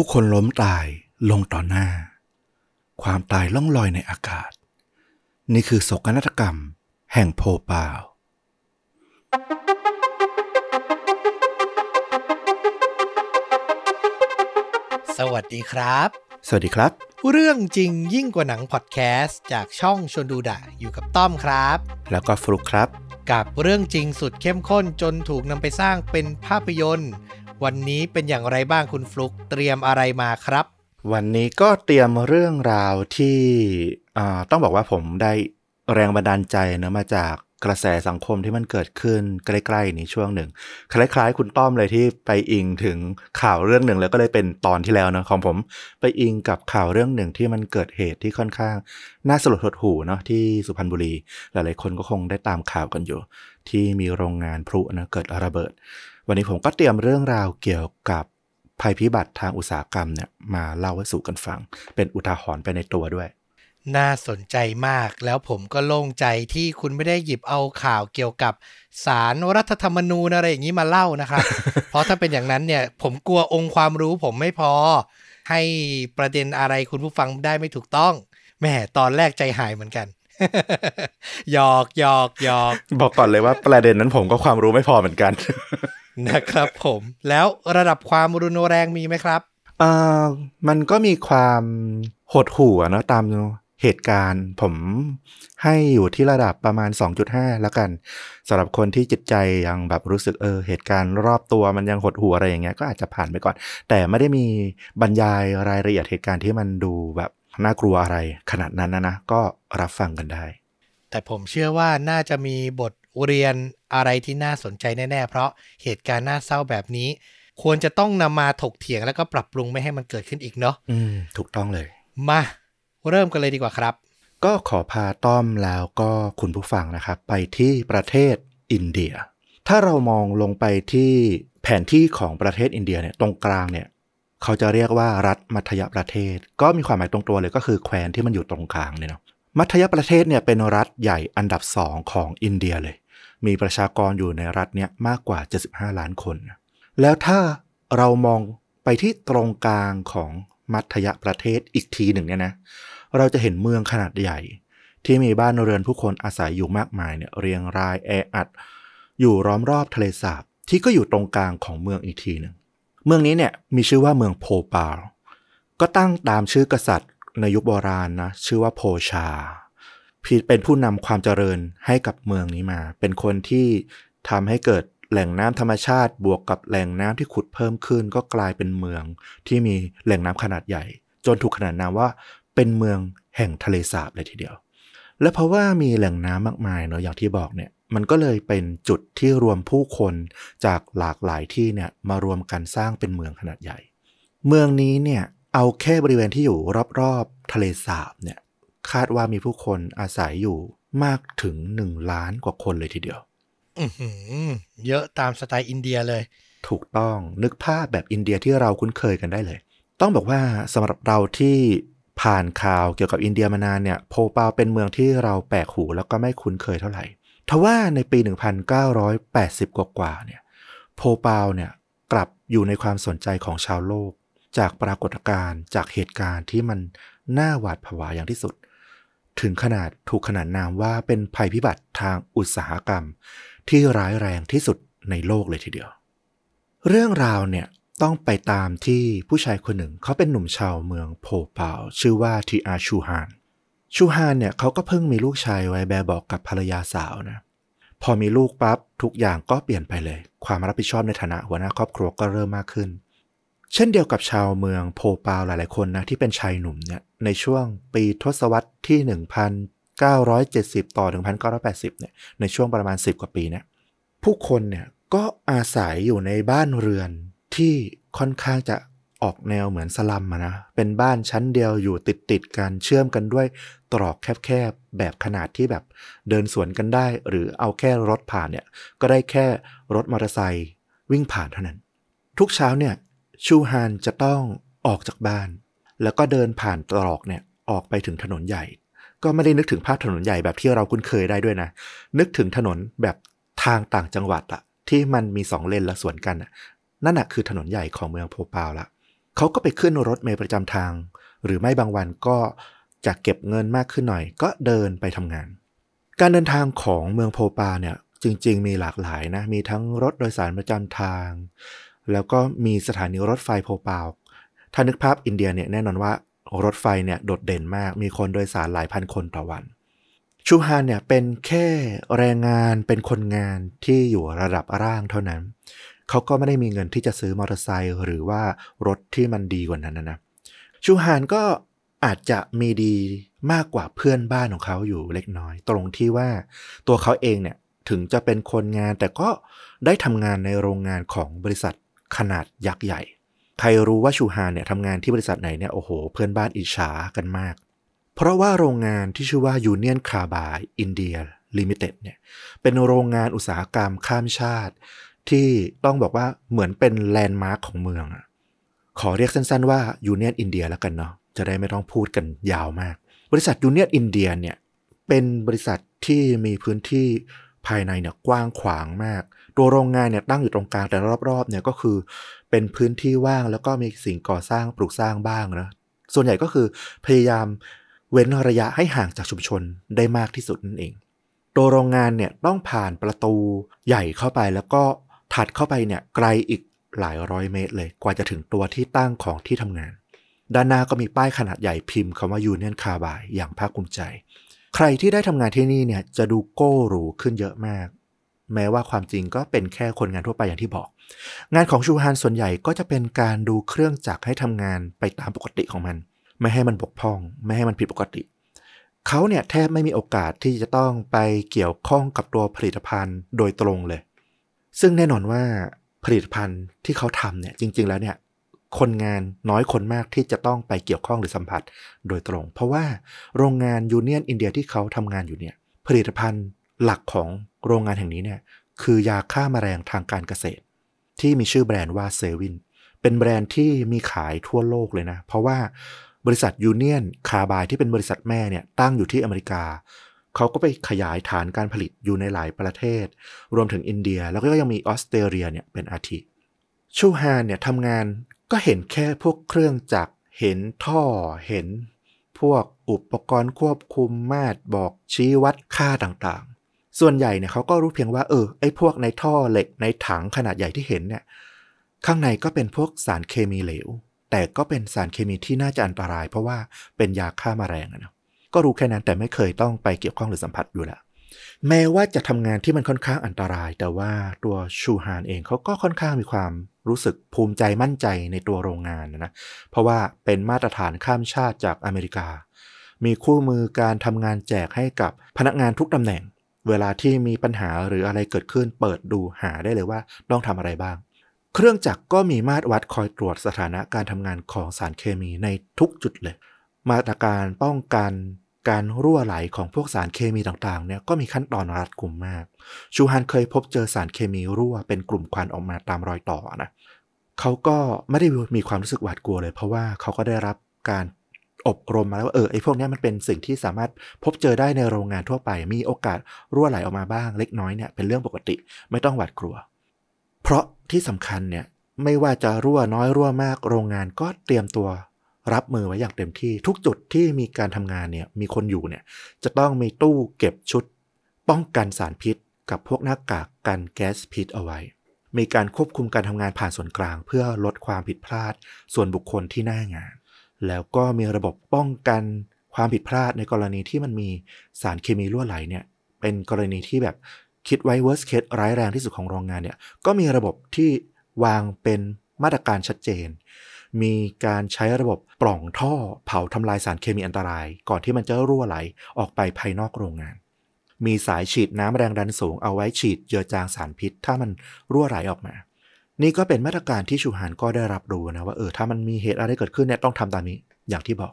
ผู้คนล้มตายลงต่อหน้า ความตายล่องลอยในอากาศ นี่คือโศกนาฏกรรม แห่งโพปาวสวัสดีครับ สวัสดีครับ เรื่องจริงยิ่งกว่าหนังพอดแคสต์จากช่องชวนดูดะอยู่กับต้อมครับ แล้วก็ฟลุกครับ กับเรื่องจริงสุดเข้มข้นจนถูกนำไปสร้างเป็นภาพยนตร์ วันนี้เป็นอย่างไรบ้างคุณฟลุกเตรียมอะไรมาครับ วันนี้ก็เตรียมเรื่องราวที่ต้องบอกว่าผมได้แรงบันดาลใจเนะมาจากกระแสสังคมที่มันเกิดขึ้นใกล้ๆนี้ช่วงหนึ่ง คล้ายๆ คุณต้อมเลยที่ไปอิงถึงข่าวเรื่องหนึ่งแล้วก็เลยเป็นตอนที่แล้วนะของผมไปอิงกับข่าวเรื่องหนึ่งที่มันเกิดเหตุที่ค่อนข้าง น่าสลดหดหูเนาะที่สุพรรณบุรี หลายๆคนก็คงได้ตามข่าวกันอยู่ ที่มีโรงงานพลุนะเกิดระเบิด วันนี้ผมก็เตรียมเรื่องราวเกี่ยวกับภัยพิบัติทางอุตสาหกรรมเนี่ยมาเล่าให้สู่กันฟัง เป็นอุทาหรณ์ไปในตัวด้วย น่าสนใจมากแล้วผมก็โล่งใจที่คุณไม่ได้หยิบเอาข่าวเกี่ยวกับสารรัฐธรรมนูญอะไรอย่างนี้มาเล่านะครับ เพราะถ้าเป็นอย่างนั้นเนี่ยผมกลัวองค์ความรู้ผมไม่พอ ให้ประเด็นอะไรคุณผู้ฟังได้ไม่ถูกต้องแหมตอนแรกใจหายเหมือนกันหยอกหยอกหยอก บอกก่อนเลยว่าประเด็นนั้นผมก็ความรู้ไม่พอเหมือนกัน นะครับผมแล้วระดับความรุนแรงมีไหมครับเอ่อมันก็มีความหดหู่อะเนาะตามเหตุการณ์ผมให้อยู่ที่ระดับประมาณ 2.5 แล้วกันสำหรับคนที่จิตใจยังแบบรู้สึกเออเหตุการณ์รอบตัวมันยังหดหู่อะไรอย่างเงี้ยก็อาจจะผ่านไปก่อน แต่ไม่ได้มีบรรยายรายละเอียดเหตุการณ์ที่มันดูแบบน่ากลัวอะไรขนาดนั้นนะนะก็รับฟังกันได้ แต่ผมเชื่อว่าน่าจะมีบท เรียนอะไรที่น่าสนใจแน่ๆ เพราะเหตุการณ์น่าเศร้าแบบนี้ ควรจะต้องนำมาถกเถียงแล้วก็ปรับปรุงไม่ให้มันเกิดขึ้นอีกเนาะอืม ถูกต้องเลย มาเริ่มกันเลยดีกว่าครับ ก็ขอพาต้อมแล้วก็คุณผู้ฟังนะครับ ไปที่ประเทศอินเดีย ถ้าเรามองลงไปที่แผนที่ของประเทศอินเดียเนี่ยตรงกลางเนี่ยเขาจะเรียกว่ารัฐมัธยประเทศ ก็มีความหมายตรงตัวเลยก็คือแคว้นที่มันอยู่ตรงกลางเนี่ยเนาะมัธยประเทศเนี่ยเป็นรัฐใหญ่อันดับสองของอินเดียเลย มีประชากรอยู่ในรัฐเนี่ยมากกว่า 75 ล้านคน แล้วถ้าเรามองไปที่ตรงกลางของมัธยประเทศอีกทีหนึ่งเนี่ยนะ เราจะเห็นเมืองขนาดใหญ่ ที่มีบ้านเรือนผู้คนอาศัยอยู่มากมายเนี่ยเรียงรายแออัด อยู่ล้อมรอบทะเลสาบที่ก็อยู่ตรงกลางของเมืองอีกทีหนึ่งเมืองนี้เนี่ยมีชื่อว่าเมืองโพปาลก็ตั้งตามชื่อกษัตริย์ในยุคโบราณนะชื่อว่าโพชา พีเป็นผู้นำความเจริญให้กับเมืองนี้มา เป็นคนที่ทำให้เกิดแหล่งน้ำธรรมชาติบวกกับแหล่งน้ำที่ขุดเพิ่มขึ้น ก็กลายเป็นเมืองที่มีแหล่งน้ำขนาดใหญ่ จนถูกขนานนามว่าเป็นเมืองแห่งทะเลสาบเลยทีเดียว และเพราะว่ามีแหล่งน้ำมากมายเนาะอย่างที่บอกเนี่ยมันก็เลยเป็นจุดที่รวมผู้คนจากหลากหลายที่เนี่ยมารวมกันสร้างเป็นเมืองขนาดใหญ่ เมืองนี้เนี่ยเอาแค่บริเวณที่อยู่รอบๆทะเลสาบเนี่ย คาดว่ามีผู้คนอาศัยอยู่มากถึงหนึ่งล้านกว่าคนเลยทีเดียวอือหือเยอะตามสไตล์อินเดียเลย ถูกต้องนึกภาพแบบอินเดียที่เราคุ้นเคยกันได้เลย ต้องบอกว่าสำหรับเราที่ผ่านข่าวเกี่ยวกับอินเดียมานานเนี่ยโพปาลเป็นเมืองที่เราแปลกหูแล้วก็ไม่คุ้นเคยเท่าไหร่ทว่าในปี 1980 กว่าๆเนี่ยโพปาลเนี่ยกลับอยู่ในความสนใจของชาวโลก จากปรากฏการณ์จากเหตุการณ์ที่มันน่าหวาดผวาอย่างที่สุด ถึงขนาดถูกขนานนามว่าเป็นภัยพิบัติทางอุตสาหกรรม ที่ร้ายแรงที่สุดในโลกเลยทีเดียว เรื่องราวเนี่ยต้องไปตามที่ผู้ชายคนหนึ่งเขาเป็นหนุ่มชาวเมืองโพปาชื่อว่าทีอาชูฮาน ชูฮานเนี่ยเขาก็เพิ่งมีลูกชายไว้แบบบอกกับภรรยาสาวนะ พอมีลูกปั๊บทุกอย่างก็เปลี่ยนไปเลย ความรับผิดชอบในฐานะหัวหน้าครอบครัวก็เริ่มมากขึ้น เช่นเดียวกับชาวเมืองโพปาลหลายๆคนนะที่เป็นชายหนุ่มเนี่ยในช่วงปีทศวรรษที่ 1970 ต่อ 1980 เนี่ยในช่วงประมาณ 10 กว่าปีเนี่ยผู้คนเนี่ยก็อาศัยอยู่ในบ้านเรือนที่ค่อนข้างจะออกแนวเหมือนสลัมนะ เป็นบ้านชั้นเดียวอยู่ติดติดกันเชื่อมกันด้วยตรอกแคบๆ แบบขนาดที่แบบเดินสวนกันได้ หรือเอาแค่รถผ่านเนี่ย ก็ได้แค่รถมอเตอร์ไซค์วิ่งผ่านเท่านั้น ทุกเช้าเนี่ย ชูฮานจะต้องออกจากบ้าน แล้วก็เดินผ่านตรอกเนี่ยออกไปถึงถนนใหญ่ ก็ไม่ได้นึกถึงภาพถนนใหญ่แบบที่เราคุ้นเคยได้ด้วยนะ นึกถึงถนนแบบทางต่างจังหวัดอะที่มันมีสองเลนและสวนกันอะนั่นน่ะคือถนนใหญ่ของเมืองโพปาลละเขาก็ไปขึ้นรถเมล์ประจำทาง หรือไม่บางวันก็จะเก็บเงินมากขึ้นหน่อย ก็เดินไปทำงาน การเดินทางของเมืองโพปาเนี่ยจริง ๆ มีหลากหลายนะ มีทั้งรถโดยสารประจำทาง แล้วก็มีสถานีรถไฟโพปาถ้านึกภาพอินเดียเนี่ยแน่นอนว่ารถไฟเนี่ยโดดเด่นมาก มีคนโดยสารหลายพันคนต่อวัน ชูฮานเนี่ยเป็นแค่แรงงานเป็นคนงานที่อยู่ระดับร่างเท่านั้น เขาก็ไม่ได้มีเงินที่จะซื้อมอเตอร์ไซค์หรือว่ารถที่มันดีกว่านั้นนะ ชูฮานก็อาจจะมีดีมากกว่าเพื่อนบ้านของเขาอยู่เล็กน้อย ตรงที่ว่าตัวเขาเองเนี่ยถึงจะเป็นคนงานแต่ก็ได้ทำงานในโรงงานของบริษัท ขนาดยักษ์ใหญ่ ใครรู้ว่าชูฮานเนี่ยทำงานที่บริษัทไหนเนี่ยโอ้โห เพื่อนบ้านอิจฉากันมาก เพราะว่าโรงงานที่ชื่อว่า Union Carbide India Limited เนี่ยเป็นโรงงานอุตสาหกรรมข้ามชาติ ที่ต้องบอกว่าเหมือนเป็นแลนด์มาร์คของเมืองอะขอเรียกสั้นๆว่า Union India แล้วกันเนาะจะได้ไม่ต้องพูดกันยาวมาก บริษัท Union India เนี่ยเป็นบริษัทที่มีพื้นที่ภายในเนี่ยกว้างขวางมาก ตัวโรงงานเนี่ยตั้งอยู่ตรงกลางแต่รอบๆเนี่ยก็คือเป็นพื้นที่ว่างแล้วก็มีสิ่งก่อสร้างปลูกสร้างบ้างนะส่วนใหญ่ก็คือพยายามเว้นระยะให้ห่างจากชุมชนได้มากที่สุดนั่นเอง ตัวโรงงานเนี่ยต้องผ่านประตูใหญ่เข้าไปแล้วก็ถัดเข้าไปเนี่ยไกลอีกหลายร้อยเมตรเลยกว่าจะถึงตัวที่ตั้งของที่ทำงาน ด้านหน้าก็มีป้ายขนาดใหญ่พิมพ์คำว่า Union Carbide อย่างภาคภูมิใจ ใครที่ได้ทำงานที่นี่เนี่ยจะดูโก้หรูขึ้นเยอะมาก แม้ว่าความจริงก็เป็นแค่คนงานทั่วไปอย่างที่บอก งานของชูฮานส่วนใหญ่ก็จะเป็นการดูเครื่องจักรให้ทำงานไปตามปกติของมัน ไม่ให้มันบกพร่อง ไม่ให้มันผิดปกติเขาเนี่ยแทบไม่มีโอกาสที่จะต้องไปเกี่ยวข้องกับตัวผลิตภัณฑ์โดยตรงเลย ซึ่งแน่นอนว่าผลิตภัณฑ์ที่เขาทำเนี่ยจริง ๆ แล้วเนี่ยคนงานน้อยคนมากที่จะต้องไปเกี่ยวข้องหรือสัมผัสโดยตรง เพราะว่าโรงงานยูเนียนอินเดียที่เขาทำงานอยู่เนี่ยผลิตภัณฑ์ หลักของโรงงานแห่งนี้เนี่ยคือยาฆ่ามาแมลงทางการเกษตร ที่มีชื่อแบรนด์ว่าเซวินเป็นแบรนด์ที่มีขายทั่วโลกเลยนะ เพราะว่าบริษัทยูเนียนคาร์ไบด์ที่เป็นบริษัทแม่เนี่ยตั้งอยู่ที่อเมริกา เขาก็ไปขยายฐานการผลิตอยู่ในหลายประเทศ รวมถึงอินเดียแล้วก็ยังมีออสเตรเลียเนี่ยเป็นอาทิชูฮานเนี่ยทำงานก็เห็นแค่พวกเครื่องจักรเห็นท่อเห็นพวกอุปกรณ์ควบคุมมาตรบอกชี้วัดค่าต่าง ส่วนใหญ่เนี่ยเขาก็รู้เพียงว่าเออไอ้พวกในท่อเหล็กในถังขนาดใหญ่ที่เห็นเนี่ยข้างในก็เป็นพวกสารเคมีเหลว แต่ก็เป็นสารเคมีที่น่าจะอันตราย เพราะว่าเป็นยาฆ่ามาแมลงนะก็รู้แค่นั้นแต่ไม่เคยต้องไปเกี่ยวข้องหรือสัมผัสอยู่แล้วแม้ว่าจะทำงานที่มันค่อนข้างอันตราย แต่ว่าตัวชูฮานเองเขาก็ค่อนข้างมีความรู้สึกภูมิใจมั่นใจในตัวโรงงานนะเพราะว่าเป็นมาตรฐานข้ามชาติจากอเมริกา มีคู่มือการทำงานแจกให้กับพนักงานทุกตำแหน่ง เวลาที่มีปัญหาหรืออะไรเกิดขึ้น เปิดดูหาได้เลยว่าต้องทำอะไรบ้าง เครื่องจักรก็มีมาตรวัดคอยตรวจสถานะการทำงานของสารเคมีในทุกจุดเลย มาตรการป้องกันการรั่วไหลของพวกสารเคมีต่างๆเนี่ยก็มีขั้นตอนรัดกุมมาก ชูฮันเคยพบเจอสารเคมีรั่วเป็นกลุ่มควันออกมาตามรอยต่อนะเขาก็ไม่ได้มีความรู้สึกหวาดกลัวเลย เพราะว่าเขาก็ได้รับการ อบรมมาแล้วว่าเออไอ้พวกนี้มันเป็นสิ่งที่สามารถพบเจอได้ในโรงงานทั่วไป มีโอกาสรั่วไหลออกมาบ้างเล็กน้อยเนี่ยเป็นเรื่องปกติไม่ต้องหวาดกลัว เพราะที่สำคัญเนี่ยไม่ว่าจะรั่วน้อยรั่วมากโรงงานก็เตรียมตัวรับมือไว้อย่างเต็มที่ทุกจุดที่มีการทำงานเนี่ยมีคนอยู่เนี่ยจะต้องมีตู้เก็บชุด ป้องกันสารพิษ กับพวกหน้ากากกันแก๊สพิษเอาไว้ มีการควบคุมการทำงานผ่านส่วนกลาง เพื่อลดความผิดพลาด ส่วนบุคคลที่หน้างาน แล้วก็มีระบบป้องกันความผิดพลาดในกรณีที่มันมีสารเคมีรั่วไหลเนี่ยเป็นกรณีที่แบบคิดไว้ worst case ร้ายแรงที่สุดของโรงงานเนี่ยก็มีระบบที่วางเป็นมาตรการชัดเจน มีการใช้ระบบปล่องท่อเผาทำลายสารเคมีอันตราย ก่อนที่มันจะรั่วไหลออกไปภายนอกโรงงาน มีสายฉีดน้ำแรงดันสูงเอาไว้ฉีดเจือจางสารพิษ ถ้ามันรั่วไหลออกมา นี่ก็เป็นมาตรการที่ชูหานก็ได้รับรู้นะว่าเออถ้ามันมีเหตุอะไรเกิดขึ้นเนี่ยต้องทำตามนี้อย่างที่บอก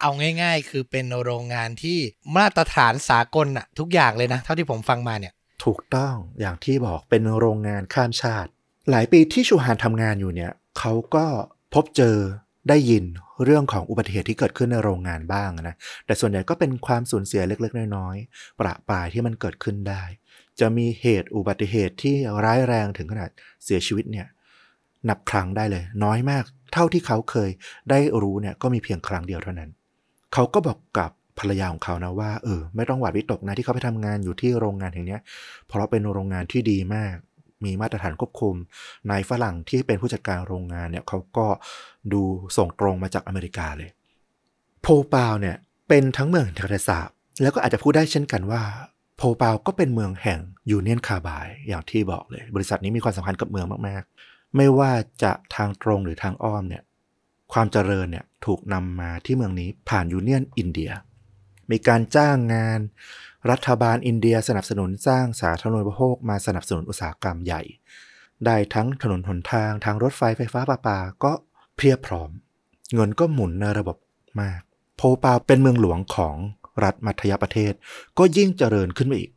เอาง่าย ๆ คือเป็นโรงงานที่มาตรฐานสากลอะทุกอย่างเลยนะ เท่าที่ผมฟังมาเนี่ย ถูกต้องอย่างที่บอกเป็นโรงงานข้ามชาติ หลายปีที่ชูหานทำงานอยู่เนี่ยเขาก็พบเจอได้ยินเรื่องของอุบัติเหตุที่เกิดขึ้นในโรงงานบ้างนะ แต่ส่วนใหญ่ก็เป็นความสูญเสียเล็ก ๆ น้อยๆประปรายที่มันเกิดขึ้นได้ จะมีเหตุอุบัติเหตุที่ร้ายแรงถึงขนาดเสียชีวิตเนี่ยนับครั้งได้เลย น้อยมาก เท่าที่เขาเคยได้รู้เนี่ยก็มีเพียงครั้งเดียวเท่านั้น เขาก็บอกกับภรรยาของเขานะว่าเออไม่ต้องหวาดวิตกนะที่เขาไปทำงานอยู่ที่โรงงานแห่งนี้เพราะเป็นโรงงานที่ดีมาก มีมาตรฐานควบคุมนายฝรั่งที่เป็นผู้จัดการโรงงานเนี่ยเขาก็ดูส่งตรงมาจากอเมริกาเลย โพปาวเนี่ยเป็นทั้งเมืองทะเลสาแล้วก็อาจจะพูดได้เช่นกันว่า โพปาวก็เป็นเมืองแห่งยูเนียนคาบายอย่างที่บอกเลย บริษัทนี้มีความสำคัญกับเมืองมากๆ ไม่ว่าจะทางตรงหรือทางอ้อมเนี่ยความเจริญเนี่ยถูกนำมาที่เมืองนี้ผ่านยูเนียนอินเดีย มีการจ้างงาน รัฐบาลอินเดียสนับสนุนสร้างสาธารณูปโภคมาสนับสนุนอุตสาหกรรมใหญ่ ได้ทั้งถนนหนทางทางรถไฟไฟฟ้าประปาก็เพียบพร้อม เงินก็หมุนในระบบมาก โพปาวเป็นเมืองหลวงของ รัฐมัธยประเทศ ก็ยิ่งเจริญขึ้นไปอีก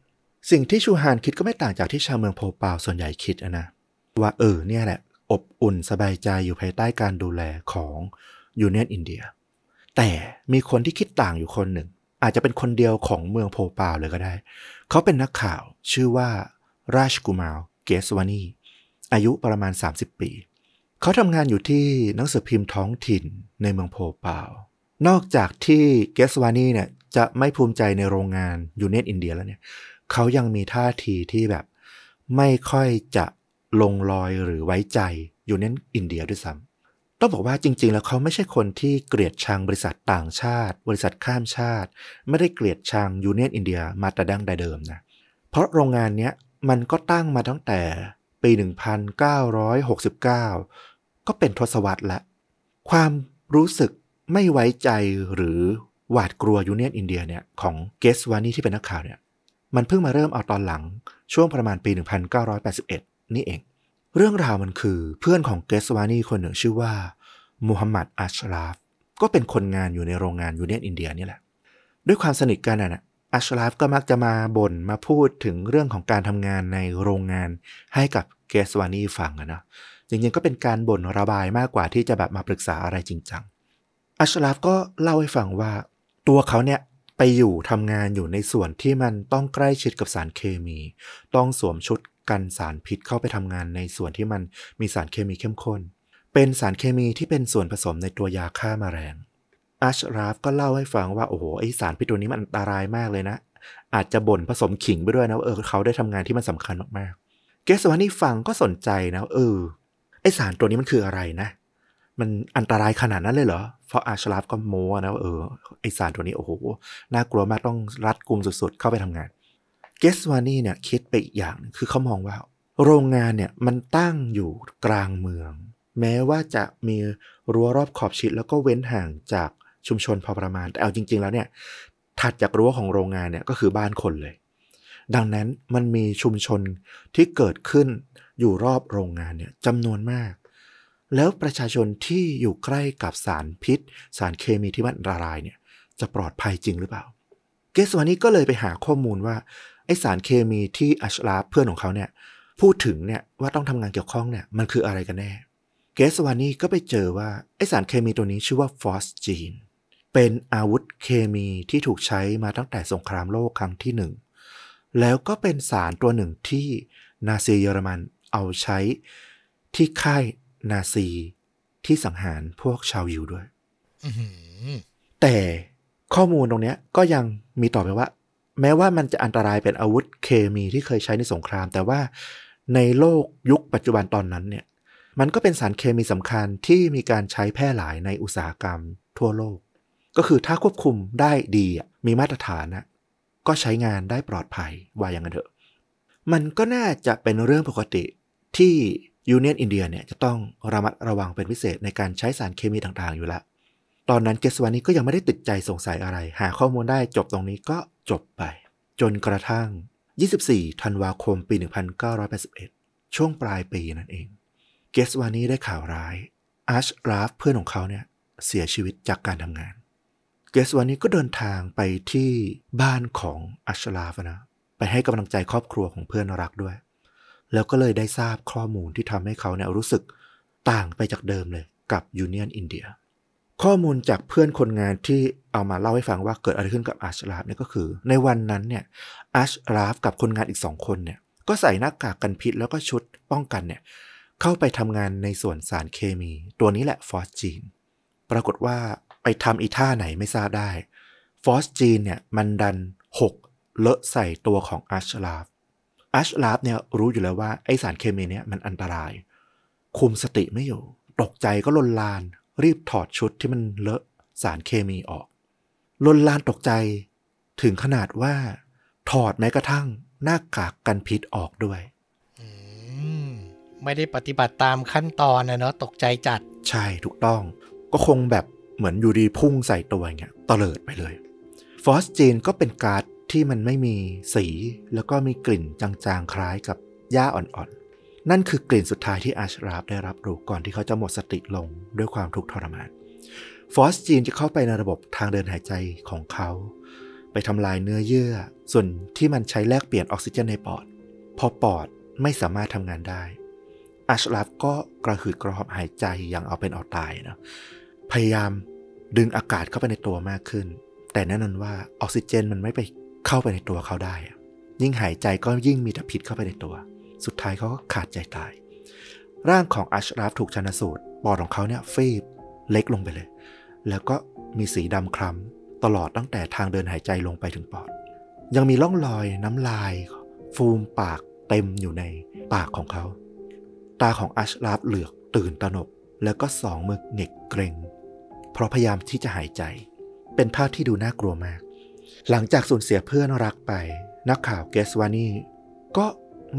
สิ่งที่ชูฮานคิดก็ไม่ต่างจากที่ชาวเมืองโพปาวส่วนใหญ่คิดนะ ว่าเออเนี่ยแหละ อบอุ่นสบายใจอยู่ภายใต้การดูแลของยูเนียนอินเดีย แต่มีคนที่คิดต่างอยู่คนหนึ่ง อาจจะเป็นคนเดียวของเมืองโพปาวเลยก็ได้ เขาเป็นนักข่าวชื่อว่าราชกุมารเกสวานีอายุประมาณ 30 ปี เขาทำงานอยู่ที่หนังสือพิมพ์ท้องถิ่นในเมืองโพปาวนอกจากที่เกสวานีเนี่ย จะไม่ภูมิใจในโรงงานยูเนียนอินเดียแล้วเนี่ยเขายังมีท่าทีที่แบบไม่ค่อยจะลงรอยหรือไว้ใจยูเนียนอินเดียด้วยซ้ำต้องบอกว่าจริง ๆ แล้วเขาไม่ใช่คนที่เกลียดชังบริษัทต่างชาติ บริษัทข้ามชาติ ไม่ได้เกลียดชังยูเนียนอินเดียมาแต่ดั้งแต่เดิมนะเพราะโรงงานเนี้ยมันก็ตั้งมาตั้งแต่ปี 1969 ก็เป็นทศวรรษแล้วความรู้สึกไม่ไว้ใจหรือ หวาดกลัวยูเนียนอินเดียเนี่ยของเกสวานีที่เป็นนักข่าวเนี่ยมันเพิ่งมาเริ่มเอาตอนหลังช่วงประมาณปี 1981 นี่เอง เรื่องราวมันคือเพื่อนของเกสวานีคนหนึ่งชื่อว่ามูฮัมหมัดอัชราฟก็เป็นคนงานอยู่ในโรงงานยูเนียนอินเดียนี่แหละ ด้วยความสนิทกันน่ะอัชราฟก็มักจะมาบ่นมาพูดถึงเรื่องของการทำงานในโรงงานให้กับเกสวานีฟังอะนะ จริงๆก็เป็นการบ่นระบายมากกว่าที่จะแบบมาปรึกษาอะไรจริงจังอัชราฟก็เล่าให้ฟังว่า ตัวเขาเนี่ยไปอยู่ทำงานอยู่ในส่วนที่มันต้องใกล้ชิดกับสารเคมี ต้องสวมชุดกันสารพิษเข้าไปทำงานในส่วนที่มันมีสารเคมีเข้มข้น เป็นสารเคมีที่เป็นส่วนผสมในตัวยาฆ่ามาแมลงอัชราฟก็เล่าให้ฟังว่า โอ้โหไอสารพิษตัวนี้มันอันตรายมากเลยนะ อาจจะบ่นผสมขิงไปด้วยนะเออเขาได้ทำงานที่มันสำคัญมากๆ เกสวานี่ฟังก็สนใจนะเออไอสารตัวนี้มันคืออะไรนะ มันอันตรายขนาดนั้นเลยเหรอเพราะอาชราฟก็โม้นะว่าเออไอสารตัวนี้โอ้โหน่ากลัวมากต้องรัดกุมสุดๆ เข้าไปทำงาน เกสวานี่เนี่ยคิดไปอีกอย่างคือเขามองว่า โรงงานเนี่ยมันตั้งอยู่กลางเมือง แม้ว่าจะมีรั้วรอบขอบชิดแล้วก็เว้นห่างจากชุมชนพอประมาณ แต่เอาจริง ๆ แล้วเนี่ยถัดจากรั้วของโรงงานเนี่ยก็คือบ้านคนเลย ดังนั้นมันมีชุมชนที่เกิดขึ้นอยู่รอบโรงงานเนี่ยจำนวนมาก แล้วประชาชนที่อยู่ใกล้กับสารพิษ สารเคมีที่มันอันตรายเนี่ยจะปลอดภัยจริงหรือเปล่า เกสวานี่ก็เลยไปหาข้อมูลว่าไอสารเคมีที่อัชลาเพื่อนของเขาเนี่ยพูดถึงเนี่ยว่าต้องทำงานเกี่ยวข้องเนี่ยมันคืออะไรกันแน่ เกสวานี่ก็ไปเจอว่าไอสารเคมีตัวนี้ชื่อว่าฟอสจีน เป็นอาวุธเคมีที่ถูกใช้มาตั้งแต่สงครามโลกครั้งที่หนึ่งแล้วก็เป็นสารตัวหนึ่งที่นาซีเยอรมันเอาใช้ที่ค่าย นาซีที่สังหารพวกชาวยิวด้วยแต่ข้อมูลตรงนี้ก็ยังมีต่อไปว่า แม้ว่ามันจะอันตรายเป็นอาวุธเคมีที่เคยใช้ในสงคราม แต่ว่าในโลกยุคปัจจุบันตอนนั้นเนี่ย มันก็เป็นสารเคมีสำคัญที่มีการใช้แพร่หลายในอุตสาหกรรมทั่วโลก ก็คือถ้าควบคุมได้ดีมีมาตรฐานนะก็ใช้งานได้ปลอดภัยว่าอย่างนั้นเถอะ มันก็น่าจะเป็นเรื่องปกติที่ ยูเนียนอินเดียเนี่ยจะต้องระมัดระวังเป็นพิเศษในการใช้สารเคมีต่างๆอยู่ละ ตอนนั้นเกสวานีก็ยังไม่ได้ติดใจสงสัยอะไร หาข้อมูลได้จบตรงนี้ก็จบไป จนกระทั่ง 24 ธันวาคมปี 1981 ช่วงปลายปีนั่นเอง เกสวานีได้ข่าวร้ายอาชราฟเพื่อนของเขาเนี่ยเสียชีวิตจากการทำงาน เกสวันนี้ก็เดินทางไปที่บ้านของอัชลาฟนะ ไปให้กำลังใจครอบครัวของเพื่อนรักด้วย แล้วก็เลยได้ทราบข้อมูลที่ทำให้เขาเนี่ยรู้สึกต่างไปจากเดิมเลยกับยูเนียนอินเดียข้อมูลจากเพื่อนคนงานที่เอามาเล่าให้ฟังว่าเกิดอะไรขึ้นกับอัชลาฟเนี่ยก็คือ ในวันนั้นเนี่ยอัชลาฟกับคนงานอีกสองคนเนี่ยก็ใส่หน้ากากกันพิษแล้วก็ชุดป้องกันเนี่ยเข้าไปทำงานในส่วนสารเคมี ตัวนี้แหละฟอสจีน ปรากฏว่าไปทำอีท่าไหนไม่ทราบได้ ฟอสจีนเนี่ยมันดันหกเลอะใส่ตัวของอัชลาฟ อัชลาฟเนี่ยรู้อยู่แล้วว่าไอสารเคมีเนี่ยมันอันตราย คุมสติไม่อยู่ ตกใจก็ลนลาน รีบถอดชุดที่มันเลอะสารเคมีออก ลนลานตกใจ ถึงขนาดว่า ถอดแม้กระทั่งหน้ากากกันพิษออกด้วยอืมไม่ได้ปฏิบัติตามขั้นตอนนะเนาะตกใจจัด ใช่ถูกต้อง ก็คงแบบเหมือนอยู่ดีพุ่งใส่ตัวอย่างเงี้ยตะเลิดไปเลย ฟอสจีนก็เป็นก๊าซ ที่มันไม่มีสีแล้วก็มีกลิ่นจางๆ คล้ายกับหญ้าอ่อนๆ นั่นคือกลิ่นสุดท้ายที่อาชราฟได้รับรู้ก่อนที่เขาจะหมดสติลงด้วยความทุกข์ทรมาน ฟอสจีนจะเข้าไปในระบบทางเดินหายใจของเขา ไปทำลายเนื้อเยื่อ ส่วนที่มันใช้แลกเปลี่ยนออกซิเจนในปอด พอปอดไม่สามารถทำงานได้อาชราฟก็กระหืดกระหอบหายใจอย่างเอาเป็นเอาตายนะพยายามดึงอากาศเข้าไปในตัวมากขึ้น แต่แน่นอนว่าออกซิเจนมันไม่ไป เข้าไปในตัวเขาได้ ยิ่งหายใจก็ยิ่งมีแต่พิษเข้าไปในตัว สุดท้ายเขาก็ขาดใจตาย ร่างของอัชราฟถูกชันสูตรปอดของเขาเนี่ยฟีบเล็กลงไปเลย แล้วก็มีสีดำคล้ำตลอดตั้งแต่ทางเดินหายใจลงไปถึงปอด ยังมีร่องรอยน้ำลาย ฟูมปากเต็มอยู่ในปากของเขา ตาของอัชราฟเหลือกตื่นตระหนก แล้วก็สองมือเหน็กเกรงเพราะพยายามที่จะหายใจ เป็นภาพที่ดูน่ากลัวมาก หลังจากสูญเสียเพื่อนรักไป นักข่าวเกสวานีก็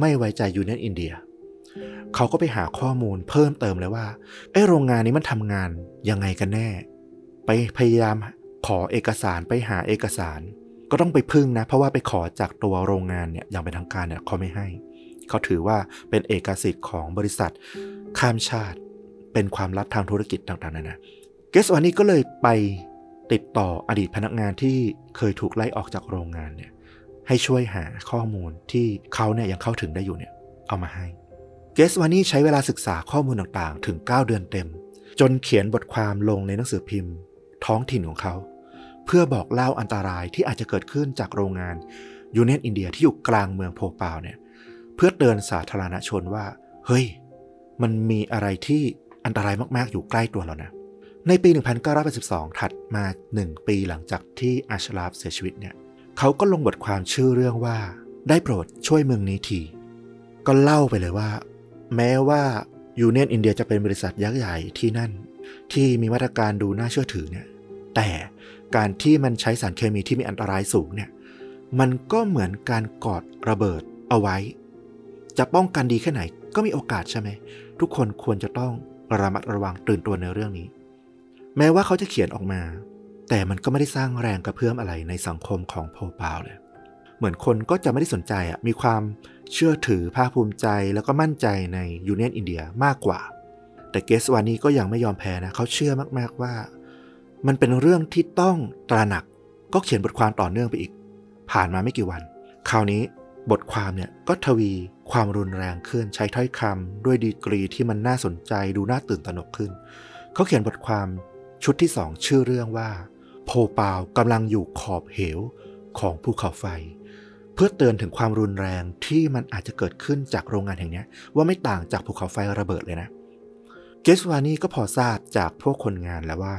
ไม่ไว้ใจยูเนียนอินเดียเขาก็ไปหาข้อมูลเพิ่มเติมเลยว่าไอ้โรงงานนี้มันทำงานยังไงกันแน่ ไปพยายามขอเอกสารไปหาเอกสาร ก็ต้องไปพึ่งนะ เพราะว่าไปขอจากตัวโรงงานเนี่ยอย่างเป็นทางการเนี่ยเขาไม่ให้ เขาถือว่าเป็นเอกสิทธิ์ของบริษัทข้ามชาติ เป็นความลับทางธุรกิจต่างๆนานาเกสวานีก็เลยไป ติดต่ออดีตพนักงานที่เคยถูกไล่ออกจากโรงงานเนี่ยให้ช่วยหาข้อมูลที่เขาเนี่ยยังเข้าถึงได้อยู่เนี่ยเอามาให้ เกสวานี่ใช้เวลาศึกษาข้อมูลต่างๆ ถึง 9 เดือนเต็ม จนเขียนบทความลงในหนังสือพิมพ์ ท้องถิ่นของเขา เพื่อบอกเล่าอันตรายที่อาจจะเกิดขึ้นจากโรงงานยูเนียนอินเดียที่อยู่กลางเมืองโพปาวเนี่ยเพื่อเตือนสาธารณชนว่า เฮ้ย มันมีอะไรที่อันตรายมากๆอยู่ใกล้ตัวเรานะ ในปี 1982 ถัดมา 1 ปีหลังจากที่อาชลาฟเสียชีวิตเนี่ยเขาก็ลงบทความชื่อเรื่องว่า ได้โปรดช่วยเมืองนี้ที ก็เล่าไปเลยว่า แม้ว่ายูเนียนอินเดียจะเป็นบริษัทยักษ์ใหญ่ที่นั่น ที่มีมาตรการดูน่าเชื่อถือเนี่ยแต่การที่มันใช้สารเคมีที่มีอันตรายสูงเนี่ยมันก็เหมือนการกอดระเบิดเอาไว้ จะป้องกันดีแค่ไหนก็มีโอกาสใช่ไหม ทุกคนควรจะต้องระมัดระวังตื่นตัวในเรื่องนี้ แม้ว่าเขาจะเขียนออกมา แต่มันก็ไม่ได้สร้างแรงกระเพื่อมอะไรในสังคมของโพปาวเลย เหมือนคนก็จะไม่ได้สนใจอะมีความเชื่อถือภาคภูมิใจแล้วก็มั่นใจในยูเนียนอินเดียมากกว่า แต่เกสวานีก็ยังไม่ยอมแพ้นะเขาเชื่อมากๆว่า มันเป็นเรื่องที่ต้องตระหนักก็เขียนบทความต่อเนื่องไปอีก ผ่านมาไม่กี่วัน คราวนี้บทความเนี่ยก็ทวีความรุนแรงขึ้นใช้ถ้อยคำด้วยดีกรีที่มันน่าสนใจดูน่าตื่นตระหนกขึ้น เขาเขียนบทความ ชุดที่สองชื่อเรื่องว่า โพปาวกำลังอยู่ขอบเหวของภูเขาไฟ เพื่อเตือนถึงความรุนแรงที่มันอาจจะเกิดขึ้นจากโรงงานแห่งนี้ว่าไม่ต่างจากภูเขาไฟระเบิดเลยนะเกสวานีก็พอทราบจากพวกคนงานแล้วว่า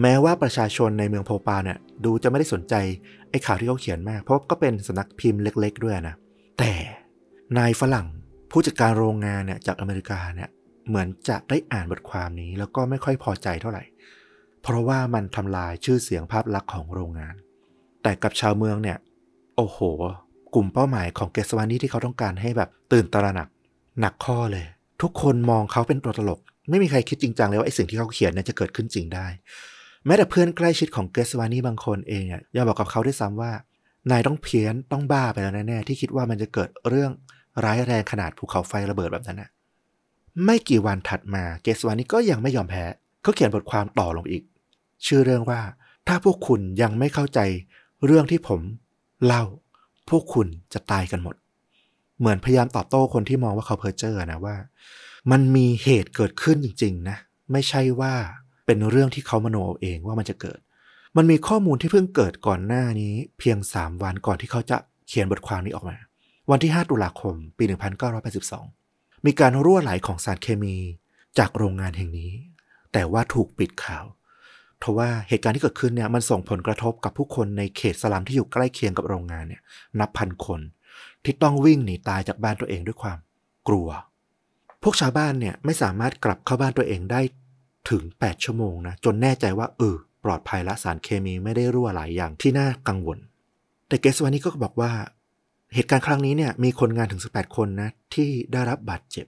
แม้ว่าประชาชนในเมืองโพปาเนี่ยดูจะไม่ได้สนใจไอ้ข่าวที่เขาเขียนมาก เพราะก็เป็นสนักพิมพ์เล็ก ๆ ด้วยนะแต่นายฝรั่งผู้จัดการโรงงานเนี่ยจากอเมริกาเนี่ยเหมือนจะได้อ่านบทความนี้แล้วก็ไม่ค่อยพอใจเท่าไหร่ เพราะว่ามันทำลายชื่อเสียงภาพลักษณ์ของโรงงาน แต่กับชาวเมืองเนี่ย โอ้โห กลุ่มเป้าหมายของเกสวานีที่เขาต้องการให้แบบตื่นตระหนัก หนักข้อเลย ทุกคนมองเขาเป็นตัวตลก ไม่มีใครคิดจริงจังเลยว่าไอ้สิ่งที่เขาเขียนเนี่ยจะเกิดขึ้นจริงได้ แม้แต่เพื่อนใกล้ชิดของเกสวานีบางคนเองอะยังบอกกับเขาด้วยซ้ำว่านายต้องเพี้ยนต้องบ้าไปแล้วแน่ๆที่คิดว่ามันจะเกิดเรื่องร้ายแรงขนาดภูเขาไฟระเบิดแบบนั้นนะไม่กี่วันถัดมาเกสวานีก็ยังไม่ยอมแพ้เขาเขียนบทความต่อลงอีก ชื่อเรื่องว่า ถ้าพวกคุณยังไม่เข้าใจเรื่องที่ผมเล่า พวกคุณจะตายกันหมด เหมือนพยายามตอบโต้คนที่มองว่าเขาเพอเจ้อนะว่า มันมีเหตุเกิดขึ้นจริง ๆ นะ ไม่ใช่ว่าเป็นเรื่องที่เขามโนเอาเองว่ามันจะเกิด มันมีข้อมูลที่เพิ่งเกิดก่อนหน้านี้ เพียง 3 วันก่อนที่เขาจะเขียนบทความนี้ออกมา วันที่ 5 ตุลาคม ปี 1982 มีการรั่วไหลของสารเคมีจากโรงงานแห่งนี้ แต่ว่าถูกปิดข่าว เพราะว่าเหตุการณ์ที่เกิดขึ้นเนี่ยมันส่งผลกระทบกับผู้คนในเขตสลัมที่อยู่ใกล้เคียงกับโรงงานเนี่ยนับพันคน ที่ต้องวิ่งหนีตายจากบ้านตัวเองด้วยความกลัว พวกชาวบ้านเนี่ยไม่สามารถกลับเข้าบ้านตัวเองได้ถึง 8 ชั่วโมงนะจนแน่ใจว่าเออปลอดภัยและสารเคมีไม่ได้รั่วไหลยอย่างที่น่ากังวล แต่เกสวานี่ก็บอกว่า เหตุการณ์ครั้งนี้เนี่ยมีคนงานถึง 18 คนนะที่ได้รับบาดเจ็บ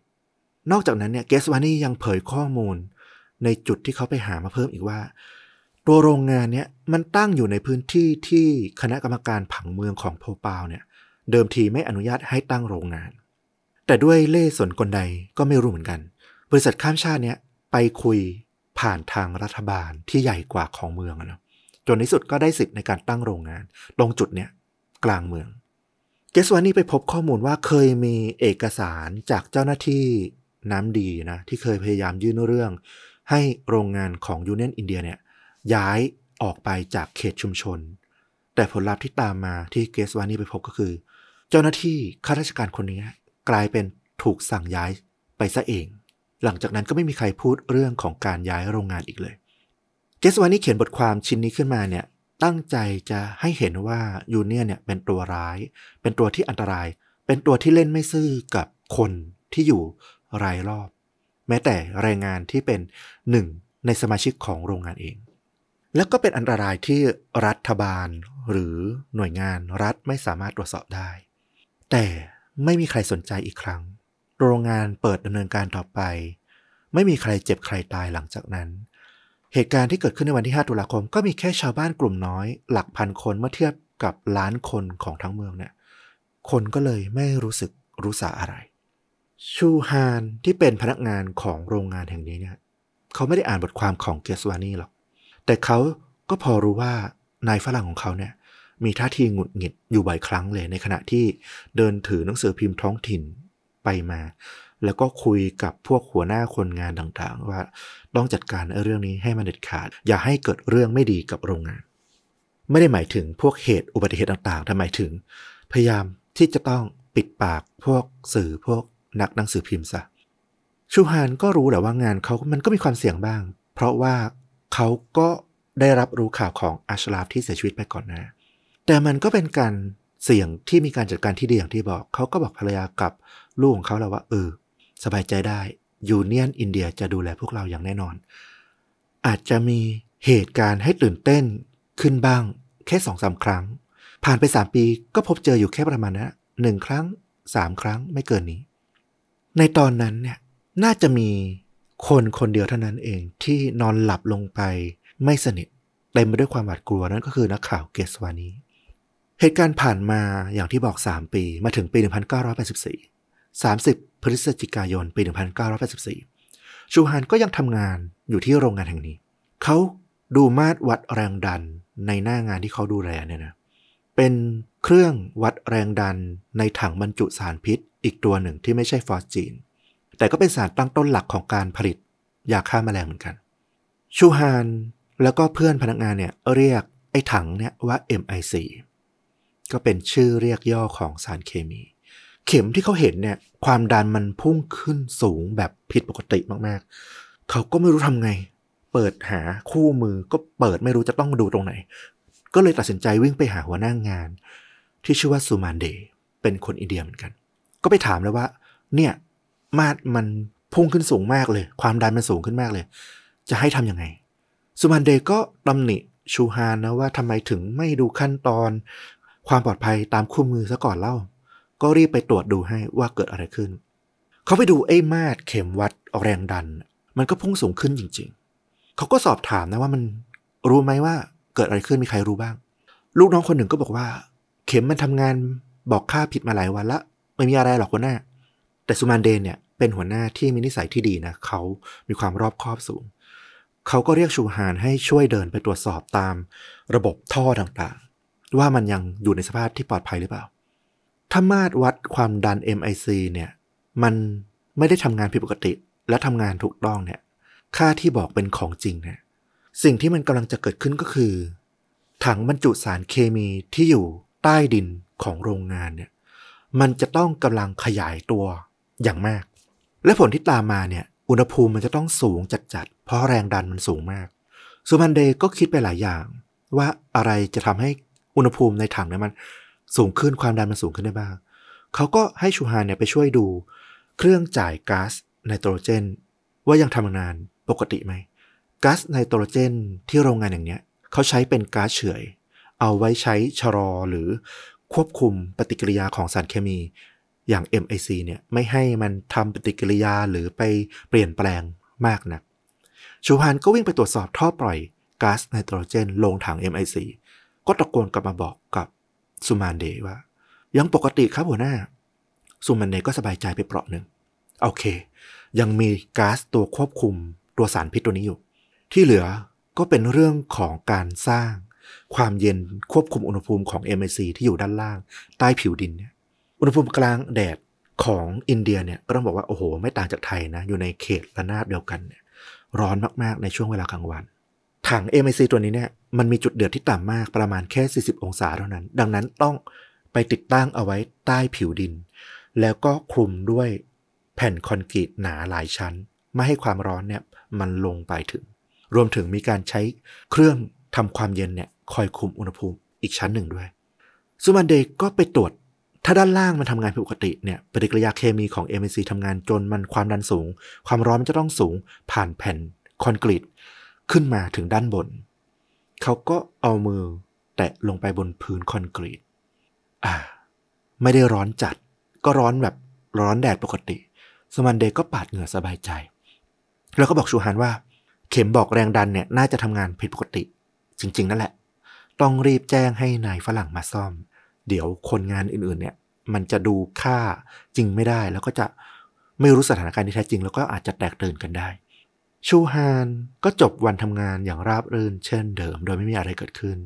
นอกจากนั้นเนี่ยเกสวานี่ยังเผยข้อมูลในจุดที่เขาไปหามาเพิ่มอีกว่า ตัวโรงงานเนี่ยมันตั้งอยู่ในพื้นที่ที่คณะกรรมการผังเมืองของโพปาวเนี่ย เดิมทีไม่อนุญาตให้ตั้งโรงงาน แต่ด้วยเล่ห์สนกลใดก็ไม่รู้เหมือนกัน บริษัทข้ามชาติเนี่ยไปคุยผ่านทางรัฐบาลที่ใหญ่กว่าของเมืองนะจนในสุดก็ได้สิทธิ์ในการตั้งโรงงานตรงจุดเนี่ยกลางเมืองเกสวานี่ไปพบข้อมูลว่าเคยมีเอกสารจากเจ้าหน้าที่น้ำดีนะที่เคยพยายามยื่นเรื่อง ให้โรงงานของยูเนียนอินเดียเนี่ย ย้ายออกไปจากเขตชุมชน แต่ผลลัพธ์ที่ตามมาที่เกสวานี่ไปพบก็คือ เจ้าหน้าที่ข้าราชการคนนี้กลายเป็นถูกสั่งย้ายไปซะเอง หลังจากนั้นก็ไม่มีใครพูดเรื่องของการย้ายโรงงานอีกเลย เกสวานี่เขียนบทความชิ้นนี้ขึ้นมาเนี่ยตั้งใจจะให้เห็นว่ายูเนียนเนี่ยเป็นตัวร้าย เป็นตัวที่อันตราย เป็นตัวที่เล่นไม่ซื่อกับคนที่อยู่รายรอบ แม้แต่แรงงานที่เป็นหนึ่งในสมาชิกของโรงงานเอง แล้วก็เป็นอันตรายที่รัฐบาลหรือหน่วยงานรัฐไม่สามารถตรวจสอบได้ แต่ไม่มีใครสนใจอีกครั้ง โรงงานเปิดดำเนินการต่อไป ไม่มีใครเจ็บใครตายหลังจากนั้น เหตุการณ์ที่เกิดขึ้นในวันที่ 5 ตุลาคม ก็มีแค่ชาวบ้านกลุ่มน้อย หลักพันคนเมื่อเทียบกับล้านคนของทั้งเมืองเนี่ย คนก็เลยไม่รู้สึกรู้สาอะไร ชูฮานที่เป็นพนักงานของโรงงานแห่งนี้เนี่ย เขาไม่ได้อ่านบทความของเกสวานี่หรอก แต่เขาก็พอรู้ว่านายฝรั่งของเขาเนี่ยมีท่าทีหงุดหงิดอยู่บ่อยครั้งเลยในขณะที่เดินถือหนังสือพิมพ์ท้องถิ่นไปมา แล้วก็คุยกับพวกหัวหน้าคนงานต่างๆ ว่าต้องจัดการเรื่องนี้ให้มันเด็ดขาด อย่าให้เกิดเรื่องไม่ดีกับโรงงาน ไม่ได้หมายถึงพวกเหตุอุบัติเหตุต่างๆแต่หมายถึง พยายามที่จะต้องปิดปากพวกสื่อพวกนักหนังสือพิมพ์ซะชูฮานก็รู้แหละว่างานเขามันก็มีความเสี่ยงบ้าง เพราะว่า เขาก็ได้รับรู้ข่าวของอาชลาฟที่เสียชีวิตไปก่อนน้าแต่มันก็เป็นการเสี่ยงที่มีการจัดการที่ดีอย่างที่บอก เขาก็บอกภรรยากับลูกของเขาแล้วว่า เออ สบายใจได้ยูเนียนอินเดียจะดูแลพวกเราอย่างแน่นอน อาจจะมีเหตุการณ์ให้ตื่นเต้นขึ้นบ้าง แค่สองสาครั้ง ผ่านไปสามปีก็พบเจออยู่แค่ประมาณนะหนึ่งครั้งสามครั้งไม่เกินนี้ ในตอนนั้นเนี่ยน่าจะมี คนคนเดียวเท่านั้นเองที่นอนหลับลงไปไม่สนิทเต็มไปด้วยความหวาดกลัวนั่นก็คือนักข่าวเกสวานีเหตุการณ์ผ่านมาอย่างที่บอก 3 ปีมาถึงปี 1984 30 พฤศจิกายน ปี 1984 ชูฮานก็ยังทำงานอยู่ที่โรงงานแห่งนี้ เขาดูมาตรวัดแรงดันในหน้างานที่เขาดูแลเนี่ยนะ เป็นเครื่องวัดแรงดันในถังบรรจุสารพิษอีกตัวหนึ่งที่ไม่ใช่ฟอสจีน แต่ก็เป็นสารตั้งต้นหลักของการผลิตยาฆ่าแมลงเหมือนกัน ชูฮานแล้วก็เพื่อนพนักงานเนี่ยเรียกไอ้ถังเนี่ยว่า MIC ก็เป็นชื่อเรียกย่อของสารเคมี เข็มที่เขาเห็นเนี่ยความดันมันพุ่งขึ้นสูงแบบผิดปกติมากๆ เขาก็ไม่รู้ทำไง เปิดหาคู่มือก็เปิดไม่รู้จะต้องดูตรงไหน ก็เลยตัดสินใจวิ่งไปหาหัวหน้างงาน ที่ชื่อว่าซูมานเดย์เป็นคนอินเดียเหมือนกัน ก็ไปถามแล้วว่า เนี่ย มาดมันพุ่งขึ้นสูงมากเลย ความดันมันสูงขึ้นมากเลย จะให้ทำยังไงซูมานเดย์ก็ตำหนิชูฮานนะว่าทำไมถึงไม่ดูขั้นตอน ความปลอดภัยตามคู่มือซะก่อนเล่า ก็รีบไปตรวจดูให้ว่าเกิดอะไรขึ้น เขาไปดูไอ้มาดเข็มวัดแรงดัน มันก็พุ่งสูงขึ้นจริง ๆ เขาก็สอบถามนะว่ามันรู้ไหมว่าเกิดอะไรขึ้นมีใครรู้บ้าง ลูกน้องคนหนึ่งก็บอกว่า เข็มมันทำงานบอกค่าผิดมาหลายวันละ ไม่มีอะไรหรอกหัวหน้า แต่ซูมานเดนเนี่ยเป็นหัวหน้าที่มีนิสัยที่ดีนะเขามีความรอบคอบสูง เขาก็เรียกชูฮานให้ช่วยเดินไปตรวจสอบตามระบบท่อต่างๆ ว่ามันยังอยู่ในสภาพที่ปลอดภัยหรือเปล่า ถ้ามาตรวัดความดัน MIC เนี่ยมันไม่ได้ทำงานผิดปกติ และทำงานถูกต้องเนี่ยค่าที่บอกเป็นของจริงเนี่ยสิ่งที่มันกำลังจะเกิดขึ้นก็คือ ถังบรรจุสารเคมีที่อยู่ใต้ดินของโรงงานเนี่ยมันจะต้องกำลังขยายตัว อย่างมาก และผลที่ตามมาเนี่ย อุณหภูมิมันจะต้องสูงจัดๆ เพราะแรงดันมันสูงมาก สุมันเดย์ก็คิดไปหลายอย่าง ว่าอะไรจะทำให้อุณหภูมิในถังเนี่ยมันสูงขึ้นความดันมันสูงขึ้นได้บ้าง เขาก็ให้ชูฮานเนี่ยไปช่วยดู เครื่องจ่ายก๊าซไนโตรเจน ว่ายังทำงานปกติไหมก๊าซไนโตรเจนที่โรงงานอย่างเนี้ยเขาใช้เป็นก๊าซเฉย เอาไว้ใช้ชะลอหรือควบคุมปฏิกิริยาของสารเคมี อย่าง MIC เนี่ยไม่ให้มันทำปฏิกิริยาหรือไปเปลี่ยนแปลงมากนัก ชูฮานก็วิ่งไปตรวจสอบท่อปล่อยก๊าซไนโตรเจนลงถัง MIC ก็ตะโกนกลับมาบอกกับซูมานเดว่า ยังปกติครับหัวหน้า ซูมานเดก็สบายใจไปเปราะหนึ่ง โอเค ยังมีก๊าซตัวควบคุมตัวสารพิษตัวนี้อยู่ ที่เหลือก็เป็นเรื่องของการสร้างความเย็นควบคุมอุณหภูมิของ MIC ที่อยู่ด้านล่าง ใต้ผิวดินเนี่ย อุณหภูมิกลางแดดของอินเดียเนี่ยก็ต้องบอกว่าโอ้โห ไม่ต่างจากไทยนะ อยู่ในเขตระนาบเดียวกันเนี่ยร้อนมากๆในช่วงเวลากลางวัน ถัง MIC ตัวนี้เนี่ยมันมีจุดเดือดที่ต่ำมากประมาณแค่ 40 องศาเท่านั้น ดังนั้นต้องไปติดตั้งเอาไว้ใต้ผิวดิน แล้วก็คลุมด้วยแผ่นคอนกรีตหนาหลายชั้น ไม่ให้ความร้อนเนี่ยมันลงไปถึง รวมถึงมีการใช้เครื่องทำความเย็นเนี่ยคอยคุมอุณหภูมิอีกชั้นหนึ่งด้วยซูมันเดย์ก็ไปตรวจ ถ้าด้านล่างมันทำงานผิดปกติเนี่ยปฏิกิริยาเคมีของ MIC ทำงานจนมันความดันสูง ความร้อนมันจะต้องสูงผ่านแผ่นคอนกรีตขึ้นมาถึงด้านบน เขาก็เอามือแตะลงไปบนพื้นคอนกรีตอ่า ไม่ได้ร้อนจัด ก็ร้อนแบบร้อนแดดปกติ สมันเดย์ก็ปาดเหงื่อสบายใจ แล้วก็บอกชูฮานว่า เข็มบอกแรงดันเนี่ยน่าจะทำงานผิดปกติ จริง ๆ นั่นแหละ ต้องรีบแจ้งให้นายฝรั่งมาซ่อม เดี๋ยวคนงานอื่นๆเนี่ยมันจะดูค่าจริงไม่ได้ แล้วก็จะไม่รู้สถานการณ์ที่แท้จริง แล้วก็อาจจะแตกตื่นกันได้ ชูฮานก็จบวันทำงานอย่างราบรื่นเช่นเดิม โดยไม่มีอะไรเกิดขึ้น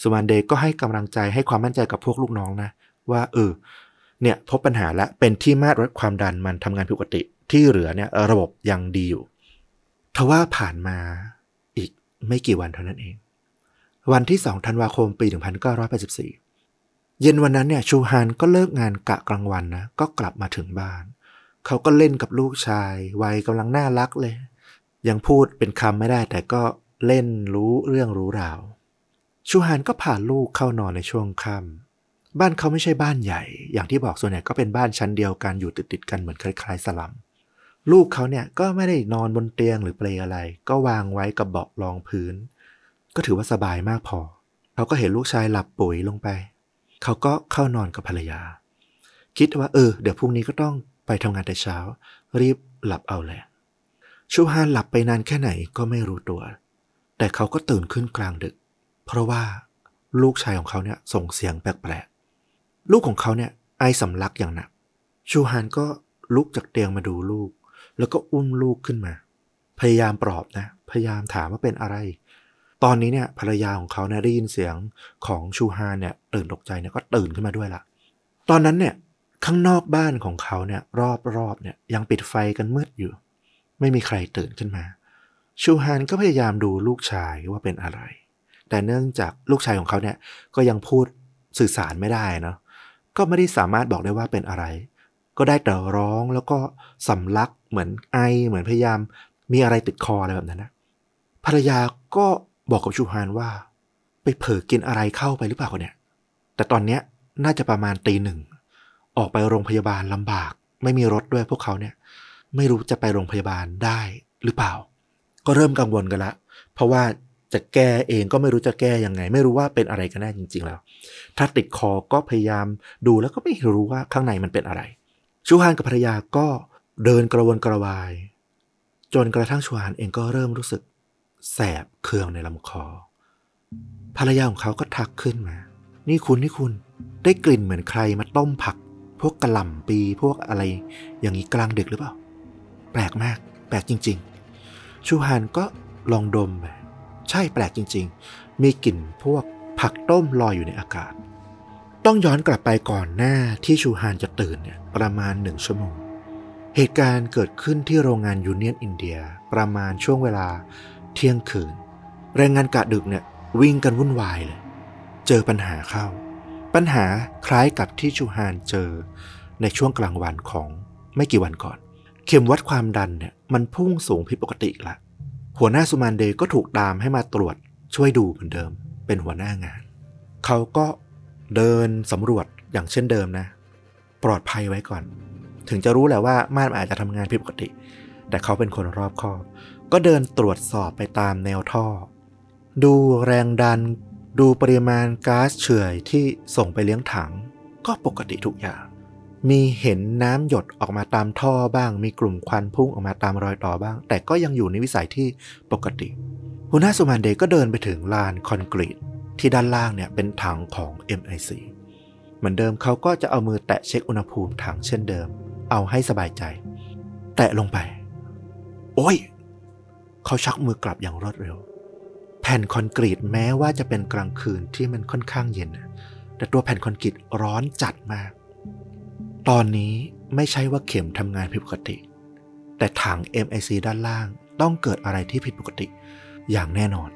สุมันเดย์ก็ให้กำลังใจให้ความมั่นใจกับพวกลูกน้องนะ ว่าเออเนี่ยพบปัญหาและเป็นที่มาตรวัดความดันมันทำงานผิดปกติ ที่เหลือเนี่ยระบบยังดีอยู่ทว่าผ่านมาอีกไม่กี่วันเท่านั้นเอง วันที่ 2 ธันวาคมปี 1984 เย็นวันนั้นเนี่ยชูฮานก็เลิกงานกะกลางวันนะก็กลับมาถึงบ้าน เขาก็เล่นกับลูกชาย วัยกำลังน่ารักเลย ยังพูดเป็นคำไม่ได้ แต่ก็เล่นรู้เรื่องรู้ราว ชูฮานก็พาลูกเข้านอนในช่วงค่ำบ้านเขาไม่ใช่บ้านใหญ่ อย่างที่บอกส่วนใหญ่ก็เป็นบ้านชั้นเดียวกันอยู่ติดๆกันเหมือนคล้ายๆสลัมลูกเขาเนี่ยก็ไม่ได้นอนบนเตียงหรือเปลอะไร ก็วางไว้กับเบาะรองพื้น ก็ถือว่าสบายมากพอ เขาก็เห็นลูกชายหลับปุ๋ยลงไป เขาก็เข้านอนกับภรรยา คิดว่าเออ เดี๋ยวพรุ่งนี้ก็ต้องไปทำงานแต่เช้า รีบหลับเอาแหละชูฮานหลับไปนานแค่ไหนก็ไม่รู้ตัว แต่เขาก็ตื่นขึ้นกลางดึก เพราะว่าลูกชายของเขาเนี่ยส่งเสียงแปลกๆ ลูกของเขาเนี่ยไอสำลักอย่างหนัก ชูฮานก็ลุกจากเตียงมาดูลูก แล้วก็อุ้มลูกขึ้นมา พยายามปลอบนะ พยายามถามว่าเป็นอะไร ตอนนี้เนี่ยภรรยาของเขาเนี่ยได้ยินเสียงของชูฮานเนี่ยตื่นตกใจเนี่ยก็ตื่นขึ้นมาด้วยละตอนนั้นเนี่ยข้างนอกบ้านของเขาเนี่ยรอบๆเนี่ยยังปิดไฟกันมืดอยู่ ไม่มีใครตื่นขึ้นมา ชูฮานก็พยายามดูลูกชายว่าเป็นอะไร แต่เนื่องจากลูกชายของเขาเนี่ยก็ยังพูดสื่อสารไม่ได้เนาะก็ไม่ได้สามารถบอกได้ว่าเป็นอะไร ก็ได้แต่ร้องแล้วก็สำลักเหมือนไอเหมือนพยายามมีอะไรติดคออะไรแบบนั้นนะภรรยาก็ บอกกับชูฮานว่า ไปเผลอกินอะไรเข้าไปหรือเปล่าเนี่ย แต่ตอนเนี้ยน่าจะประมาณตีหนึ่ง ออกไปโรงพยาบาลลำบาก ไม่มีรถด้วยพวกเขาเนี่ย ไม่รู้จะไปโรงพยาบาลได้หรือเปล่า ก็เริ่มกังวลกันละ เพราะว่าจะแก้เองก็ไม่รู้จะแก้ยังไง ไม่รู้ว่าเป็นอะไรกันแน่จริง ๆ แล้ว ถ้าติดคอก็พยายามดูแล้วก็ไม่รู้ว่าข้างในมันเป็นอะไร ชูฮานกับภรรยาก็เดินกระวนกระวาย จนกระทั่งชูฮานเองก็เริ่มรู้สึก แสบเคืองในลำคอ ภรรยาของเขาก็ทักขึ้นมา นี่คุณนี่คุณ ได้กลิ่นเหมือนใครมาต้มผัก พวกกระหล่ำปีพวกอะไร อย่างนี้กลางดึกหรือเปล่า แปลกมาก แปลกจริง ๆ ชูฮานก็ลองดมไปใช่แปลกจริง ๆ มีกลิ่นพวกผักต้มลอยอยู่ในอากาศ ต้องย้อนกลับไปก่อนหน้าที่ชูฮานจะตื่นเนี่ยประมาณหนึ่งชั่วโมง เหตุการณ์เกิดขึ้นที่โรงงานยูเนียนอินเดียประมาณช่วงเวลา เที่ยงคืน แรงงานกะดึกเนี่ยวิ่งกันวุ่นวายเลย เจอปัญหาเข้า ปัญหาคล้ายกับที่ชูฮานเจอในช่วงกลางวันของไม่กี่วันก่อน เข็มวัดความดันเนี่ยมันพุ่งสูงผิดปกติละ หัวหน้าสุมานเดย์ก็ถูกตามให้มาตรวจช่วยดูเหมือนเดิม เป็นหัวหน้างาน เขาก็เดินสำรวจอย่างเช่นเดิมนะ ปลอดภัยไว้ก่อน ถึงจะรู้แหละว่าม่านอาจจะทำงานผิดปกติ แต่เขาเป็นคนรอบคอบ ก็เดินตรวจสอบไปตามแนวท่อ ดูแรงดัน ดูปริมาณก๊าซเฉื่อยที่ส่งไปเลี้ยงถัง ก็ปกติทุกอย่าง มีเห็นน้ำหยดออกมาตามท่อบ้าง มีกลุ่มควันพุ่งออกมาตามรอยต่อบ้าง แต่ก็ยังอยู่ในวิสัยที่ปกติหัวหน้าสุมานเดย์ก็เดินไปถึงลานคอนกรีตที่ด้านล่างเนี่ยเป็นถังของ MIC เหมือนเดิมเขาก็จะเอามือแตะเช็คอุณหภูมิถังเช่นเดิม เอาให้สบายใจ แตะลงไป โอ้ย เขาชักมือกลับอย่างรวดเร็ว แผ่นคอนกรีตแม้ว่าจะเป็นกลางคืนที่มันค่อนข้างเย็น แต่ตัวแผ่นคอนกรีตร้อนจัดมาก ตอนนี้ไม่ใช่ว่าเข็มทำงานผิดปกติ แต่ถัง MIC ด้านล่างต้องเกิดอะไรที่ผิดปกติ อย่างแน่นอน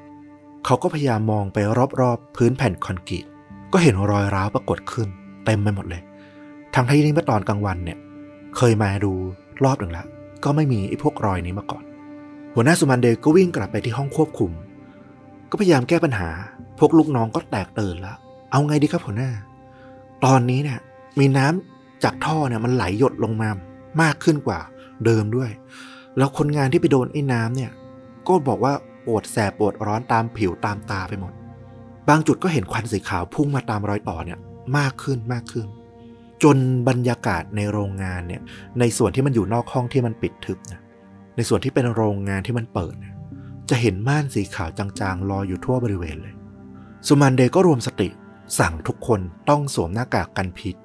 เขาก็พยายามมองไปรอบๆ พื้นแผ่นคอนกรีตก็เห็นรอยร้าวปรากฏขึ้น เต็มไปหมดเลย ทั้งที่นี่เมื่อตอนกลางวันเนี่ย เคยมาดูรอบหนึ่งแล้ว ก็ไม่มีไอ้พวกรอยนี้มาก่อน หัวหน้าสุมันเดย์ก็วิ่งกลับไปที่ห้องควบคุม ก็พยายามแก้ปัญหา พวกลูกน้องก็แตกตื่นแล้วเอาไงดีครับหัวหน้า ตอนนี้เนี่ย มีน้ำจากท่อเนี่ยมันไหลหยดลงมามากขึ้นกว่าเดิมด้วย แล้วคนงานที่ไปโดนไอ้น้ำเนี่ย ก็บอกว่าปวดแสบปวดร้อนตามผิวตามตาไปหมด บางจุดก็เห็นควันสีขาวพุ่งมาตามรอยต่อเนี่ย มากขึ้นมากขึ้น จนบรรยากาศในโรงงานเนี่ย ในส่วนที่มันอยู่นอกห้องที่มันปิดทึบนะ ในส่วนที่เป็นโรงงานที่มันเปิด จะเห็นม่านสีขาวจางๆลอยอยู่ทั่วบริเวณเลย สุมันเดย์ก็รวมสติสั่งทุกคนต้องสวมหน้ากากกันพิษ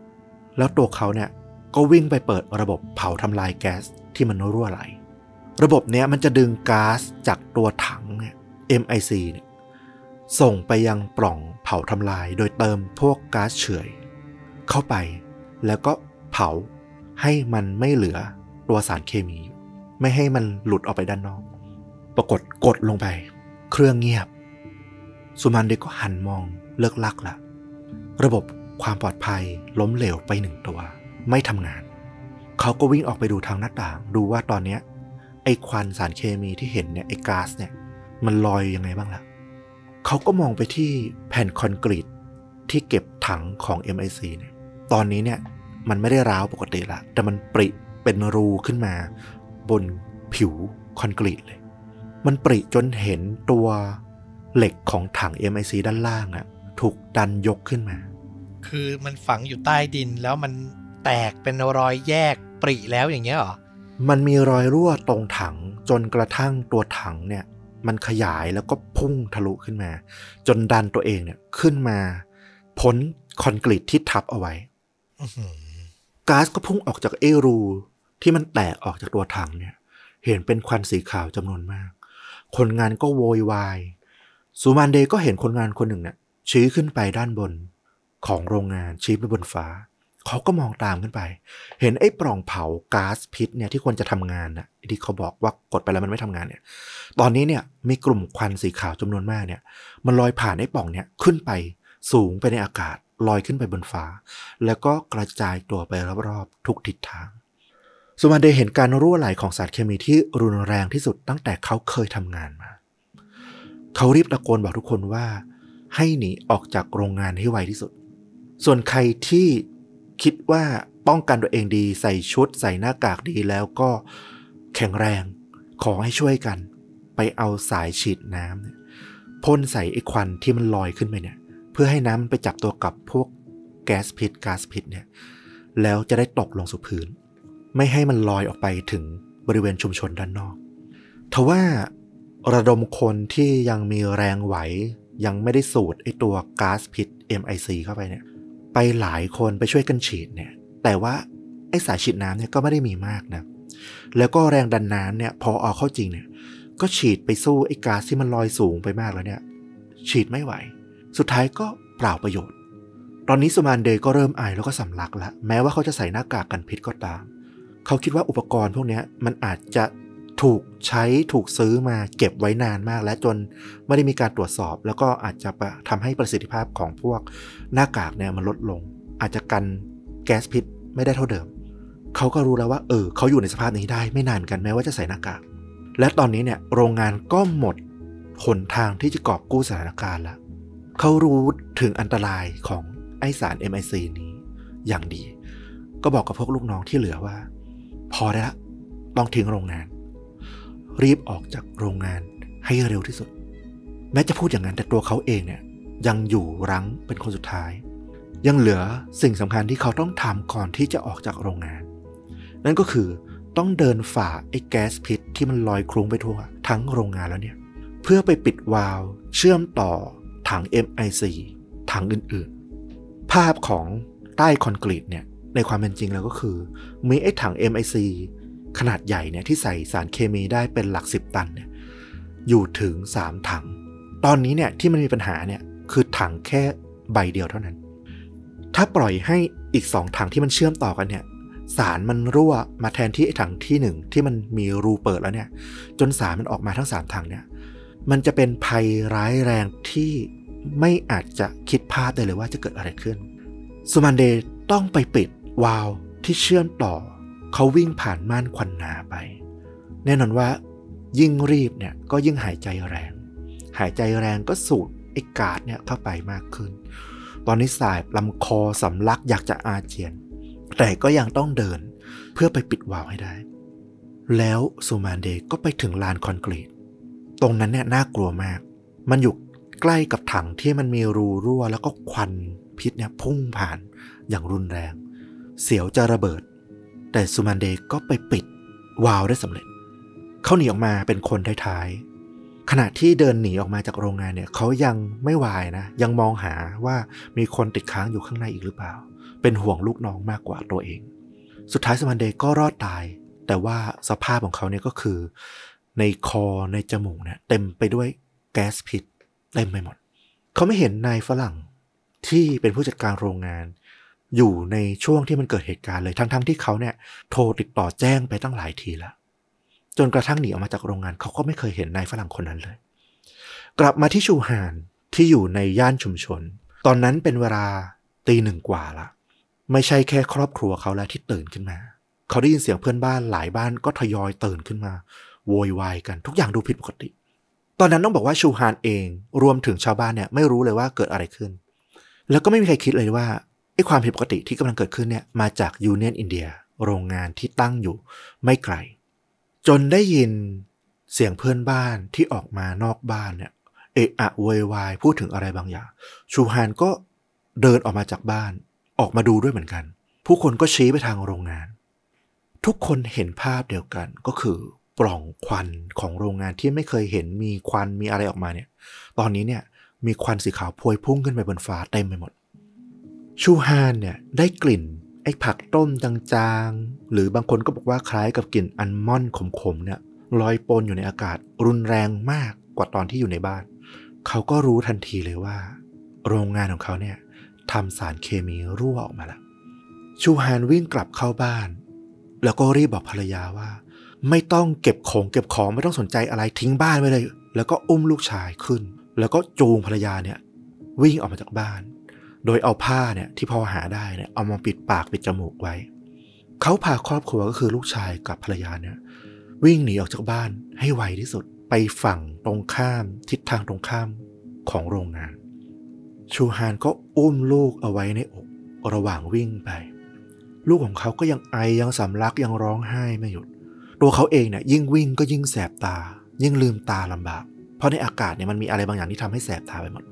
แล้วตัวเขาเนี่ยก็วิ่งไปเปิดระบบเผาทำลายแก๊สที่มันรั่วไหล ระบบเนี้ยมันจะดึงก๊าซจากตัวถังเนี่ย MIC เนี่ยส่งไปยังปล่องเผาทำลายโดยเติมพวกก๊าซเฉยเข้าไป แล้วก็เผาให้มันไม่เหลือตัวสารเคมี ไม่ให้มันหลุดออกไปด้านนอก ปรากฏกดลงไป เครื่องเงียบ สุมันเดก็หันมองเลิกลักละระบบความปลอดภัยล้มเหลวไปหนึ่งตัว ไม่ทำงาน เขาก็วิ่งออกไปดูทางหน้าต่าง ดูว่าตอนเนี้ยไอ้ควันสารเคมีที่เห็นเนี่ยไอ้ก๊าซเนี่ย มันลอยยังไงบ้างล่ะเขาก็มองไปที่แผ่นคอนกรีตที่เก็บถังของ MIC เนี่ย ตอนนี้เนี่ยมันไม่ได้ร้าวปกติละ แต่มันปริเป็นรูขึ้นมา บนผิวคอนกรีตเลย มันปริจนเห็นตัวเหล็กของถัง MIC ด้านล่างอะถูกดันยกขึ้นมา คือมันฝังอยู่ใต้ดินแล้วมันแตกเป็นรอยแยกปริแล้วอย่างเงี้ยเหรอ มันมีรอยรั่วตรงถังจนกระทั่งตัวถังเนี่ย มันขยายแล้วก็พุ่งทะลุขึ้นมา จนดันตัวเองเนี่ยขึ้นมาพ้นคอนกรีตที่ทับเอาไว้อื้อหือก๊าซก็พุ่งออกจากเอรู ที่มันแตกออกจากตัวถังเนี่ย เห็นเป็นควันสีขาวจำนวนมาก คนงานก็โวยวายซูมานเดย์ก็เห็นคนงานคนหนึ่งเนี่ยชี้ขึ้นไปด้านบนของโรงงานชี้ไปบนฟ้า เขาก็มองตามขึ้นไป เห็นไอ้ปล่องเผาก๊าซพิษเนี่ยที่ควรจะทำงานน่ะที่เขาบอกว่ากดไปแล้วมันไม่ทำงานเนี่ย ตอนนี้เนี่ยมีกลุ่มควันสีขาวจำนวนมากเนี่ย มันลอยผ่านไอ้ปล่องเนี่ยขึ้นไปสูงไปในอากาศลอยขึ้นไปบนฟ้า แล้วก็กระจายตัวไปรอบๆทุกทิศทาง สุมาเดย์เห็นการรั่วไหลของสารเคมีที่รุนแรงที่สุดตั้งแต่เขาเคยทำงานมา เขารีบตะโกนบอกทุกคนว่า ให้หนีออกจากโรงงานให้ไวที่สุด ส่วนใครที่คิดว่าป้องกันตัวเองดี ใส่ชุด ใส่หน้ากากดีแล้วก็แข็งแรง ขอให้ช่วยกัน ไปเอาสายฉีดน้ำพ่นใส่ไอ้ควันที่มันลอยขึ้นไปเนี่ย เพื่อให้น้ำมันไปจับตัวกับพวกแก๊สพิษก๊าซพิษเนี่ย แล้วจะได้ตกลงสู่พื้น ไม่ให้มันลอยออกไปถึงบริเวณชุมชนด้านนอกทว่าระดมคนที่ยังมีแรงไหว ยังไม่ได้สูดไอตัวก๊าซพิษ MIC เข้าไปเนี่ย ไปหลายคนไปช่วยกันฉีดเนี่ย แต่ว่าไอสายฉีดน้ำเนี่ยก็ไม่ได้มีมากนะ แล้วก็แรงดันน้ำเนี่ย พอเอาเข้าจริงเนี่ย ก็ฉีดไปสู้ไอ้ก๊าซที่มันลอยสูงไปมากแล้วเนี่ย ฉีดไม่ไหว สุดท้ายก็เปล่าประโยชน์ ตอนนี้สุมานเดย์ก็เริ่มไอแล้วก็สำลักแล้วแม้ว่าเขาจะใส่หน้ากากกันพิษก็ตาม เขาคิดว่าอุปกรณ์พวกนี้มันอาจจะถูกใช้ถูกซื้อมาเก็บไว้นานมาก และจนไม่ได้มีการตรวจสอบ แล้วก็อาจจะทำให้ประสิทธิภาพของพวกหน้ากากเนี่ยมันลดลง อาจจะกันแก๊สพิษไม่ได้เท่าเดิม เขาก็รู้แล้วว่าเออเขาอยู่ในสภาพนี้ได้ไม่นานกันแม้ว่าจะใส่หน้ากาก และตอนนี้เนี่ยโรงงานก็หมดหนทางที่จะกอบกู้สถานการณ์แล้วเขารู้ถึงอันตรายของไอสาร MIC นี้อย่างดี ก็บอกกับพวกลูกน้องที่เหลือว่า พอได้ละ ต้องทิ้งโรงงาน รีบออกจากโรงงานให้เร็วที่สุด แม้จะพูดอย่างนั้นแต่ตัวเขาเองเนี่ย ยังอยู่รั้งเป็นคนสุดท้าย ยังเหลือสิ่งสำคัญที่เขาต้องทำก่อนที่จะออกจากโรงงาน นั่นก็คือต้องเดินฝ่าไอ้แก๊สพิษที่มันลอยคลุ้งไปทั่ว ทั้งโรงงานแล้วเนี่ย เพื่อไปปิดวาล์วเชื่อมต่อถัง MIC ถังอื่นๆ ภาพของใต้คอนกรีตเนี่ย ในความเป็นจริงแล้วก็คือ มีไอ้ถัง MIC ขนาดใหญ่เนี่ยที่ใส่สารเคมีได้เป็นหลักสิบตันเนี่ยอยู่ถึง 3 ถัง ตอนนี้เนี่ยที่มันมีปัญหาเนี่ยคือถังแค่ใบเดียวเท่านั้น ถ้าปล่อยให้อีก 2 ถังที่มันเชื่อมต่อกันเนี่ยสารมันรั่วมาแทนที่ไอ้ถังที่ 1 ที่มันมีรูเปิดแล้วเนี่ย จนสารมันออกมาทั้ง 3 ถังเนี่ยมันจะเป็นภัยร้ายแรงที่ไม่อาจจะคิดภาพได้เลยว่าจะเกิดอะไรขึ้นสุมันเดย์ต้องไปปิด วาล์วที่เชื่อมต่อเขาวิ่งผ่านม่านควันหนาไป แน่นอนว่า ยิ่งรีบเนี่ยก็ยิ่งหายใจแรง หายใจแรงก็สูดไอ้กาดเนี่ยเข้าไปมากขึ้น ตอนนี้สายลำคอสำลักอยากจะอาเจียน แต่ก็ยังต้องเดินเพื่อไปปิดวาล์วให้ได้ แล้วซูมานเดย์ก็ไปถึงลานคอนกรีต ตรงนั้นเนี่ยน่ากลัวมาก มันอยู่ใกล้กับถังที่มันมีรูรั่วแล้วก็ควันพิษเนี่ยพุ่งผ่านอย่างรุนแรง เสียวจะระเบิด แต่ซูมานเดย์ก็ไปปิด วาล์วได้สำเร็จ เขาหนีออกมาเป็นคนท้ายๆขณะที่เดินหนีออกมาจากโรงงานเนี่ยเขายังไม่วายนะ ยังมองหาว่ามีคนติดค้างอยู่ข้างในอีกหรือเปล่า เป็นห่วงลูกน้องมากกว่าตัวเอง สุดท้ายซูมานเดย์ก็รอดตาย แต่ว่าสภาพของเขาเนี่ยก็คือ ในคอในจมูกเนี่ยเต็มไปด้วยแก๊สพิษเต็มไปหมด เขาไม่เห็นนายฝรั่งที่เป็นผู้จัดการโรงงาน อยู่ในช่วงที่มันเกิดเหตุการณ์เลยทั้งๆทที่เขาเนี่ยโทรติดต่อแจ้งไปตั้งหลายทีแล้ว จนกระทั่งหนีออกมาจากโรงงานเขาก็ไม่เคยเห็นนายฝรั่งคนนั้นเลย กลับมาที่ชูฮานที่อยู่ในย่านชุมชน ตอนนั้นเป็นเวลาตีหนึ่งกว่าละไม่ใช่แค่ครอบครัวเขาแล้วที่ตื่นขึ้นมา เขาได้ยินเสียงเพื่อนบ้านหลายบ้านก็ทยอยตื่นขึ้นมา โวยวายกันทุกอย่างดูผิดปกติ ตอนนั้นต้องบอกว่าชูฮานเอง รวมถึงชาวบ้านเนี่ยไม่รู้เลยว่าเกิดอะไรขึ้น แล้วก็ไม่มีใครคิดเลยว่า ไอ้ความผิดปกติที่กำลังเกิดขึ้นเนี่ยมาจากยูเนียนอินเดียโรงงานที่ตั้งอยู่ไม่ไกล จนได้ยินเสียงเพื่อนบ้านที่ออกมานอกบ้านเนี่ยเอะอะโวยวายพูดถึงอะไรบางอย่าง ชูฮานก็เดินออกมาจากบ้านออกมาดูด้วยเหมือนกัน ผู้คนก็ชี้ไปทางโรงงาน ทุกคนเห็นภาพเดียวกันก็คือปล่องควันของโรงงานที่ไม่เคยเห็นมีควันมีอะไรออกมาเนี่ย ตอนนี้เนี่ยมีควันสีขาวพวยพุ่งขึ้นไปบนฟ้าเต็มไปหมด ชูฮานเนี่ยได้กลิ่นไอ้ผักต้มจางๆ หรือบางคนก็บอกว่าคล้ายกับกลิ่นอัลมอนด์ขมๆเนี่ยลอยปนอยู่ในอากาศรุนแรงมากกว่าตอนที่อยู่ในบ้าน เขาก็รู้ทันทีเลยว่า โรงงานของเขาเนี่ยทำสารเคมีรั่วออกมาแล้ว ชูฮานวิ่งกลับเข้าบ้าน แล้วก็รีบบอกภรรยาว่า ไม่ต้องเก็บของเก็บของไม่ต้องสนใจอะไรทิ้งบ้านไว้เลย แล้วก็อุ้มลูกชายขึ้น แล้วก็จูงภรรยาเนี่ยวิ่งออกมาจากบ้าน โดยเอาผ้าเนี่ยที่พอหาได้เนี่ยเอามาปิดปากปิดจมูกไว้ เขาพาครอบครัวก็คือลูกชายกับภรรยาเนี่ยวิ่งหนีออกจากบ้านให้ไวที่สุดไปฝั่งตรงข้ามทิศทางตรงข้ามของโรงงาน ชูฮานก็อุ้มลูกเอาไว้ในอกระหว่างวิ่งไป ลูกของเขาก็ยังไอยังสำลักยังร้องไห้ไม่หยุด ตัวเขาเองเนี่ยยิ่งวิ่งก็ยิ่งแสบตา ยิ่งลืมตาลำบาก เพราะในอากาศเนี่ยมันมีอะไรบางอย่างที่ทำให้แสบตาไปหมด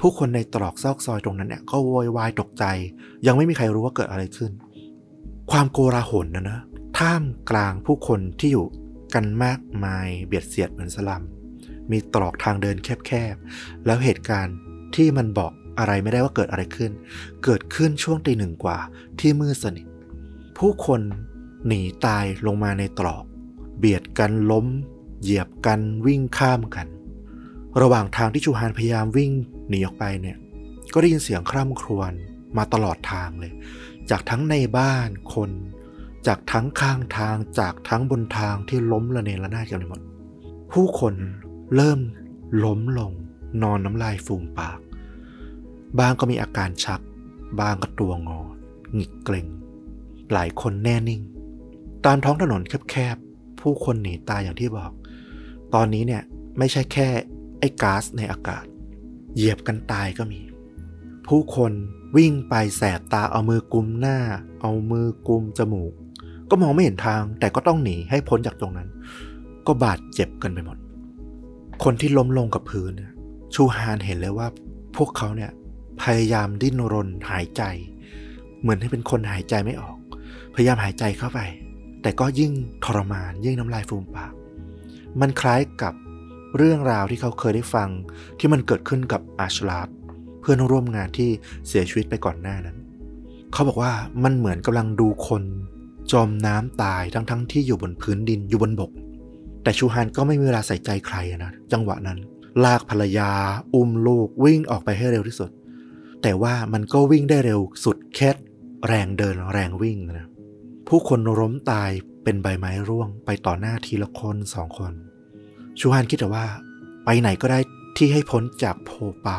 ผู้คนในตรอกซอกซอยตรงนั้นเนี่ยก็โวยวายตกใจ ยังไม่มีใครรู้ว่าเกิดอะไรขึ้น ความโกลาหลนะนะท่ามกลางผู้คนที่อยู่กันมากมายเบียดเสียดเหมือนสลัม มีตรอกทางเดินแคบๆ แล้วเหตุการณ์ที่มันบอกอะไรไม่ได้ว่าเกิดอะไรขึ้น เกิดขึ้นช่วงตีหนึ่งกว่าที่มืดสนิท ผู้คนหนีตายลงมาในตรอก เบียดกันล้ม เหยียบกันวิ่งข้ามกัน ระหว่างทางที่ชูฮานพยายามวิ่งหนีออกไปเนี่ย ก็ได้ยินเสียงคร่ำครวญมาตลอดทางเลย จากทั้งในบ้านคน จากทั้งข้างทาง จากทั้งบนทางที่ล้มระเนระนาดกันไปหมด ผู้คนเริ่มล้มลง นอนน้ำลายฟูมปาก บางก็มีอาการชัก บางก็ตัวงอหงิกเกร็ง หลายคนแน่นิ่ง ตามท้องถนนแคบๆ ผู้คนหนีตายอย่างที่บอก ตอนนี้เนี่ยไม่ใช่แค่ ไอ้ก๊าซในอากาศ เหยียบกันตายก็มี ผู้คนวิ่งไปแสบตาเอามือกุมหน้า เอามือกุมจมูก ก็มองไม่เห็นทาง แต่ก็ต้องหนีให้พ้นจากตรงนั้น ก็บาดเจ็บกันไปหมด คนที่ล้มลงกับพื้นเนี่ยชูฮานเห็นเลยว่า พวกเขาเนี่ยพยายามดิ้นรนหายใจ เหมือนให้เป็นคนหายใจไม่ออก พยายามหายใจเข้าไป แต่ก็ยิ่งทรมานยิ่งน้ำลายฟูมปาก มันคล้ายกับ เรื่องราวที่เขาเคยได้ฟังที่มันเกิดขึ้นกับอาชลาฟเพื่อนร่วมงานที่เสียชีวิตไปก่อนหน้านั้น เขาบอกว่ามันเหมือนกำลังดูคนจมน้ำตายทั้งๆทที่อยู่บนพื้นดินอยู่บนบก แต่ชูฮานก็ไม่มีเวลาใส่ใจใครนะจังหวะนั้น ลากภรรยา อุ้มลูกวิ่งออกไปให้เร็วที่สุด แต่ว่ามันก็วิ่งได้เร็วสุดแค่แรงเดินแรงวิ่งนะผู้คนล้มตายเป็นใบไม้ร่วงไปต่อหน้าทีละคนสองคน ชูฮานคิดแต่ว่า ไปไหนก็ได้ที่ให้พ้นจากโพเปา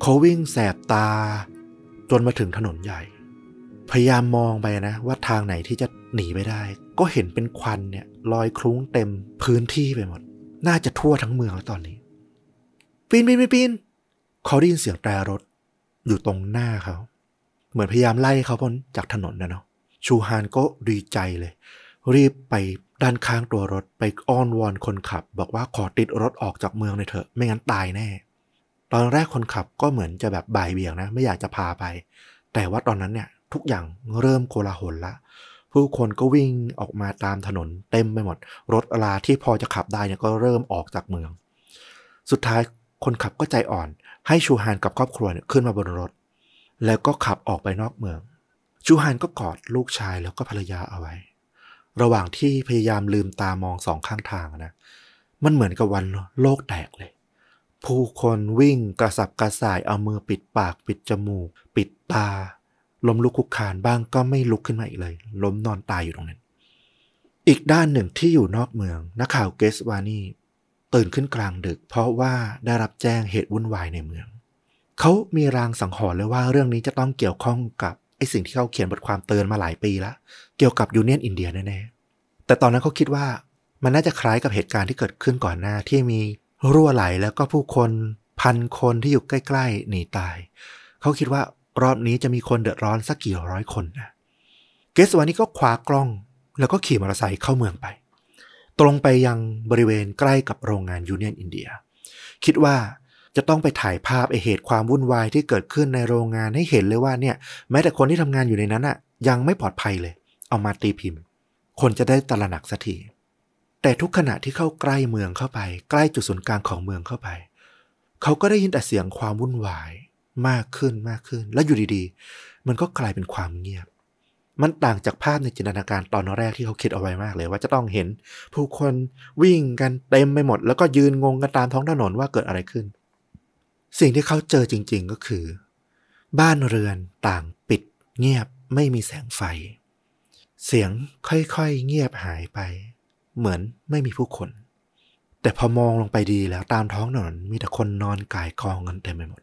เขาวิ่งแสบตา จนมาถึงถนนใหญ่ พยายามมองไปนะ ว่าทางไหนที่จะหนีไปได้ ก็เห็นเป็นควันเนี่ยลอยคลุ้งเต็มพื้นที่ไปหมด น่าจะทั่วทั้งเมืองแล้วตอนนี้ ปีนปีนปีนปีนเขาได้ยินเสียงแตรรถอยู่ตรงหน้าเขา เหมือนพยายามไล่เขาพ้นจากถนนนะเนาะชูฮานก็ดีใจเลย รีบไป ด้านข้างตัวรถไปอ้อนวอนคนขับ บอกว่าขอติดรถออกจากเมืองเลยเถอะ ไม่งั้นตายแน่ ตอนแรกคนขับก็เหมือนจะแบบบ่ายเบี่ยงนะ ไม่อยากจะพาไป แต่ว่าตอนนั้นเนี่ยทุกอย่างเริ่มโกลาหลละ ผู้คนก็วิ่งออกมาตามถนนเต็มไปหมด รถลาที่พอจะขับได้เนี่ยก็เริ่มออกจากเมือง สุดท้ายคนขับก็ใจอ่อน ให้ชูฮานกับครอบครัวเนี่ยขึ้นมาบนรถ แล้วก็ขับออกไปนอกเมือง ชูฮานก็กอดลูกชายแล้วก็ภรรยาเอาไว้ ระหว่างที่พยายามลืมตามองสองข้างทางนะ มันเหมือนกับวันโลกแตกเลย ผู้คนวิ่งกระสับกระส่ายเอามือปิดปากปิดจมูก ปิดตา ล้มลุกคุกคานบ้างก็ไม่ลุกขึ้นมาอีกเลย ล้มนอนตายอยู่ตรงนั้น อีกด้านหนึ่งที่อยู่นอกเมืองนักข่าวเกสวานีตื่นขึ้นกลางดึก เพราะว่าได้รับแจ้งเหตุวุ่นวายในเมือง เขามีรางสังหรณ์เลยว่าเรื่องนี้จะต้องเกี่ยวข้องกับไอ้สิ่งที่เขาเขียนบทความเตือนมาหลายปีแล้ว เกี่ยวกับยูเนียนอินเดียแน่ๆ แต่ตอนนั้นเขาคิดว่ามันน่าจะคล้ายกับเหตุการณ์ที่เกิดขึ้นก่อนหน้าที่มีรั่วไหลแล้วก็ผู้คนพันคนที่อยู่ใกล้ๆหนีตาย เขาคิดว่ารอบนี้จะมีคนเดือดร้อนสักกี่ร้อยคนนะเกสวานี่ก็คว้ากล้อง แล้วก็ขี่มอเตอร์ไซค์เข้าเมืองไป ตรงไปยังบริเวณใกล้กับโรงงานยูเนียนอินเดีย คิดว่าจะต้องไปถ่ายภาพไอเหตุความวุ่นวายที่เกิดขึ้นในโรงงานให้เห็นเลยว่าเนี่ย แม้แต่คนที่ทำงานอยู่ในนั้นอะยังไม่ปลอดภัยเลย เอามาตีพิมพ์ คนจะได้ตระหนักสักทีแต่ทุกขณะที่เข้าใกล้เมืองเข้าไป ใกล้จุดศูนย์กลางของเมืองเข้าไป เขาก็ได้ยินแต่เสียงความวุ่นวายมากขึ้นมากขึ้น แล้วอยู่ดีๆ มันก็กลายเป็นความเงียบ มันต่างจากภาพในจินตนาการตอนแรกที่เขาคิดเอาไว้มากเลย ว่าจะต้องเห็น ผู้คนวิ่งกันเต็มไปหมด แล้วก็ยืนงงกันตามท้องถนนว่าเกิดอะไรขึ้น สิ่งที่เขาเจอจริง ๆก็คือ บ้านเรือนต่างปิด เงียบไม่มีแสงไฟ เสียงค่อยๆเงียบหายไป เหมือนไม่มีผู้คน แต่พอมองลงไปดีแล้วตามท้องถนนมีแต่คนนอนกายกองกันเต็มไปหมด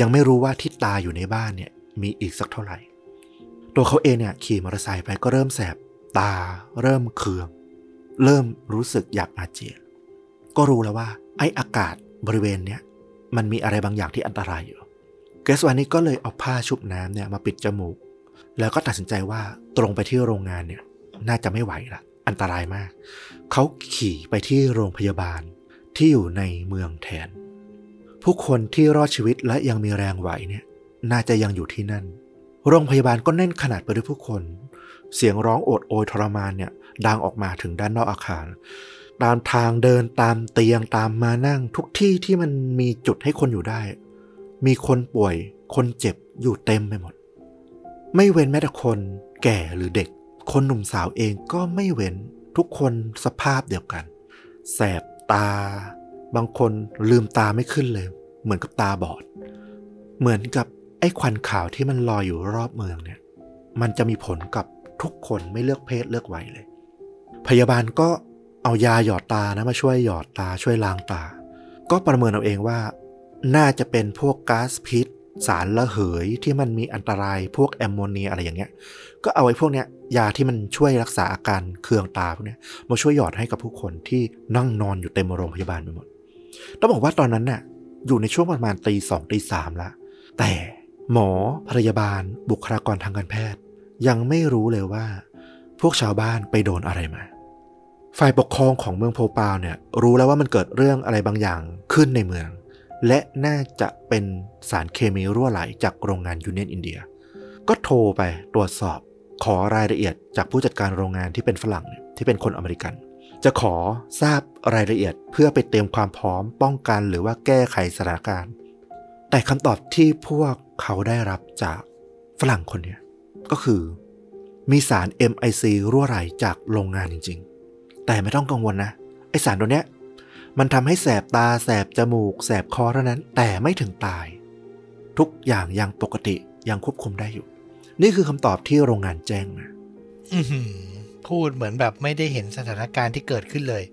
ยังไม่รู้ว่าทิศตาอยู่ในบ้านเนี่ยมีอีกสักเท่าไหร่ ตัวเขาเองเนี่ยขี่มอเตอร์ไซค์ไปก็เริ่มแสบตาเริ่มเคือง เริ่มรู้สึกอยากอาเจียนก็รู้แล้วว่า ไออากาศบริเวณเนี้ยมันมีอะไรบางอย่างที่อันตรายอยู่เกสวานี่ก็เลยเอาผ้าชุบน้ำเนี่ยมาปิดจมูก แล้วก็ตัดสินใจว่าตรงไปที่โรงงานเนี่ย น่าจะไม่ไหวละอันตรายมาก เขาขี่ไปที่โรงพยาบาลที่อยู่ในเมืองแทน ผู้คนที่รอดชีวิตและยังมีแรงไหวเนี่ย น่าจะยังอยู่ที่นั่น โรงพยาบาลก็แน่นขนาดไปด้วยผู้คน เสียงร้องโอดโอยทรมานเนี่ย ดังออกมาถึงด้านนอกอาคาร ตามทางเดินตามเตียงตามมานั่งทุกที่ที่มันมีจุดให้คนอยู่ได้ มีคนป่วย คนเจ็บอยู่เต็มไปหมด ไม่เว้นแม้แต่คนแก่หรือเด็ก คนหนุ่มสาวเองก็ไม่เว้นทุกคนสภาพเดียวกัน แสบตา บางคนลืมตาไม่ขึ้นเลย เหมือนกับตาบอด เหมือนกับไอ้ควันขาวที่มันลอยอยู่รอบเมืองเนี่ย มันจะมีผลกับทุกคนไม่เลือกเพศเลือกวัยเลย พยาบาลก็เอายาหยอดตานะมาช่วยหยอดตาช่วยล้างตา ก็ประเมินเอาเองว่า น่าจะเป็นพวกก๊าซพิษ สารระเหยที่มันมีอันตรายพวกแอมโมเนียอะไรอย่างเงี้ย ก็เอาไอ้พวกเนี้ยยาที่มันช่วยรักษาอาการเคืองตาพวกเนี้ยมาช่วยหยอดให้กับผู้คนที่นั่งนอนอยู่เต็มโรงพยาบาลไปหมด ต้องบอกว่าตอนนั้นน่ะอยู่ในช่วงประมาณตีสองตีสามละ แต่หมอพยาบาล บุคลากรทางการแพทย์ ยังไม่รู้เลยว่า พวกชาวบ้านไปโดนอะไรมา ฝ่ายปกครองของเมืองโพปาวเนี่ยรู้แล้วว่ามันเกิดเรื่องอะไรบางอย่างขึ้นในเมือง และน่าจะเป็นสารเคมีรั่วไหลจากโรงงานยูเนียนอินเดีย ก็โทรไปตรวจสอบขอรายละเอียดจากผู้จัดการโรงงานที่เป็นฝรั่งที่เป็นคนอเมริกัน จะขอทราบรายละเอียดเพื่อไปเตรียมความพร้อมป้องกันหรือว่าแก้ไขสถานการณ์ แต่คำตอบที่พวกเขาได้รับจากฝรั่งคนนี้ก็คือ มีสาร MIC รั่วไหลจากโรงงานจริง ๆ แต่ไม่ต้องกังวลนะไอสารตัวเนี้ย มันทำให้แสบตาแสบจมูก แสบคอเท่านั้น แต่ไม่ถึงตาย ทุกอย่างยังปกติยังควบคุมได้อยู่ นี่คือคำตอบที่โรงงานแจ้งมาอื้อหือพูดเหมือนแบบไม่ได้เห็นสถานการณ์ที่เกิดขึ้นเลย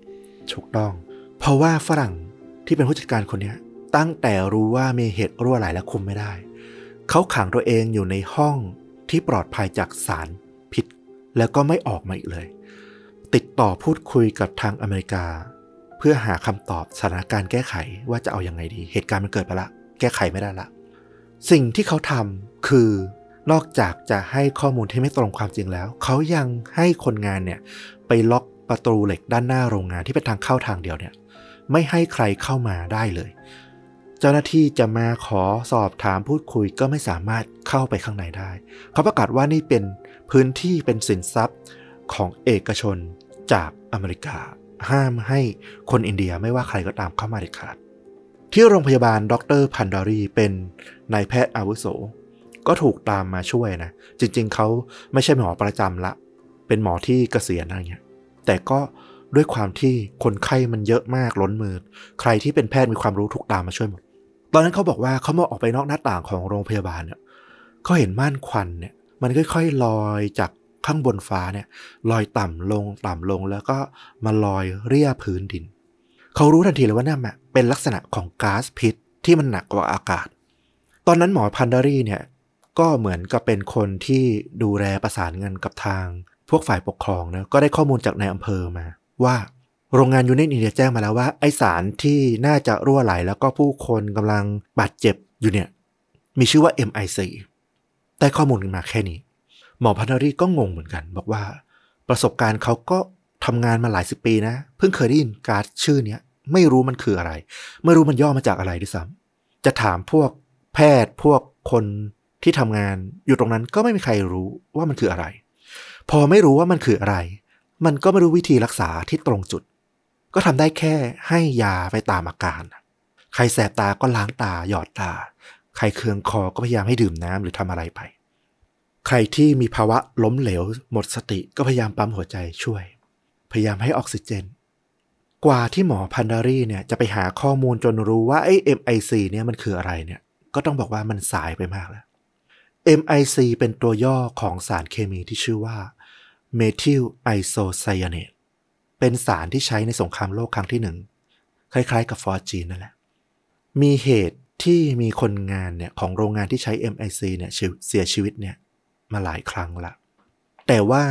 ถูกต้อง เพราะว่าฝรั่งที่เป็นผู้จัดการคนเนี้ยตั้งแต่รู้ว่ามีเหตุรั่วไหลและคุมไม่ได้ เขาขังตัวเองอยู่ในห้องที่ปลอดภัยจากสารพิษ แล้วก็ไม่ออกมาอีกเลย ติดต่อพูดคุยกับทางอเมริกาเพื่อหาคำตอบสถานการณ์แก้ไขว่าจะเอาอยัางไงดี เหตุการณ์มันเกิดไปละ แก้ไขไม่ได้ละ สิ่งที่เขาทำคือนอกจากจะให้ข้อมูลที่ไม่ตรงความจริงแล้ว เขายังให้คนงานเนี่ยไปล็อกประตูเหล็กด้านหน้าโรงงานที่เป็นทางเข้าทางเดียวเนี่ย ไม่ให้ใครเข้ามาได้เลย เจ้าหน้าที่จะมาขอสอบถามพูดคุยก็ไม่สามารถเข้าไปข้างในได้ เขาประกาศว่านี่เป็นพื้นที่เป็นสินทรัพย์ของเอกชนจากอเมริกา ห้ามให้คนอินเดียไม่ว่าใครก็ตามเข้ามาเด็ดขาด ที่โรงพยาบาลดรพันดารีเป็นนายแพทย์อาวุโส ก็ถูกตามมาช่วยนะ จริงๆ เขาไม่ใช่หมอประจำละ เป็นหมอที่เกษียณอะไรเงี้ย แต่ก็ด้วยความที่คนไข้มันเยอะมากล้นมือ ใครที่เป็นแพทย์มีความรู้ถูกตามมาช่วยหมด ตอนนั้นเขาบอกว่าเขามองออกไปนอกหน้าต่างของโรงพยาบาลเนี่ยเขาเห็นม่านควันเนี่ย มันค่อยๆลอยจาก ข้างบนฟ้าเนี่ยลอยต่ำลงต่ำลงแล้วก็มาลอยเรียพื้นดิน เขารู้ทันทีเลยว่านั่นเป็นลักษณะของก๊าซพิษที่มันหนักกว่าอากาศ ตอนนั้นหมอพันดารีเนี่ยก็เหมือนกับเป็นคนที่ดูแลประสานงานกับทาง พวกฝ่ายปกครองนะก็ได้ข้อมูลจากนายอำเภอมา ว่าโรงงานยูเนียนอินเดียแจ้งมาแล้วว่าไอสารที่น่าจะรั่วไหล แล้วก็ผู้คนกำลังบาดเจ็บอยู่เนี่ยมีชื่อว่า MIC ได้ข้อมูลมาแค่นี้ หมอพันดารีก็งงเหมือนกัน บอกว่า ประสบการณ์เขาก็ทำงานมาหลายสิบปีนะ เพิ่งเคยได้ยินการ์ดชื่อเนี้ยไม่รู้มันคืออะไร ไม่รู้มันย่อมาจากอะไรด้วยซ้ำจะถามพวกแพทย์พวกคนที่ทำงานอยู่ตรงนั้นก็ไม่มีใครรู้ว่ามันคืออะไร พอไม่รู้ว่ามันคืออะไร มันก็ไม่รู้วิธีรักษาที่ตรงจุด ก็ทำได้แค่ให้ยาไปตามอาการ ใครแสบตาก็ล้างตาหยอดตา ใครเคืองคอก็พยายามให้ดื่มน้ำหรือทำอะไรไป ใครที่มีภาวะล้มเหลว หมดสติก็พยายามปั๊มหัวใจช่วย พยายามให้ออกซิเจน กว่าที่หมอพันดารีเนี่ยจะไปหาข้อมูลจนรู้ว่าไอ้ MIC เนี่ยมันคืออะไรเนี่ย ก็ต้องบอกว่ามันสายไปมากแล้ว MIC เป็นตัวย่อของสารเคมีที่ชื่อว่า Methyl Isocyanate เป็นสารที่ใช้ในสงครามโลกครั้งที่หนึ่ง คล้ายๆ กับฟอร์จีนนั่นแหละ มีเหตุที่มีคนงานเนี่ยของโรงงานที่ใช้ MIC เนี่ยเสียชีวิตเนี่ย มาหลายครั้งละ แต่ว่า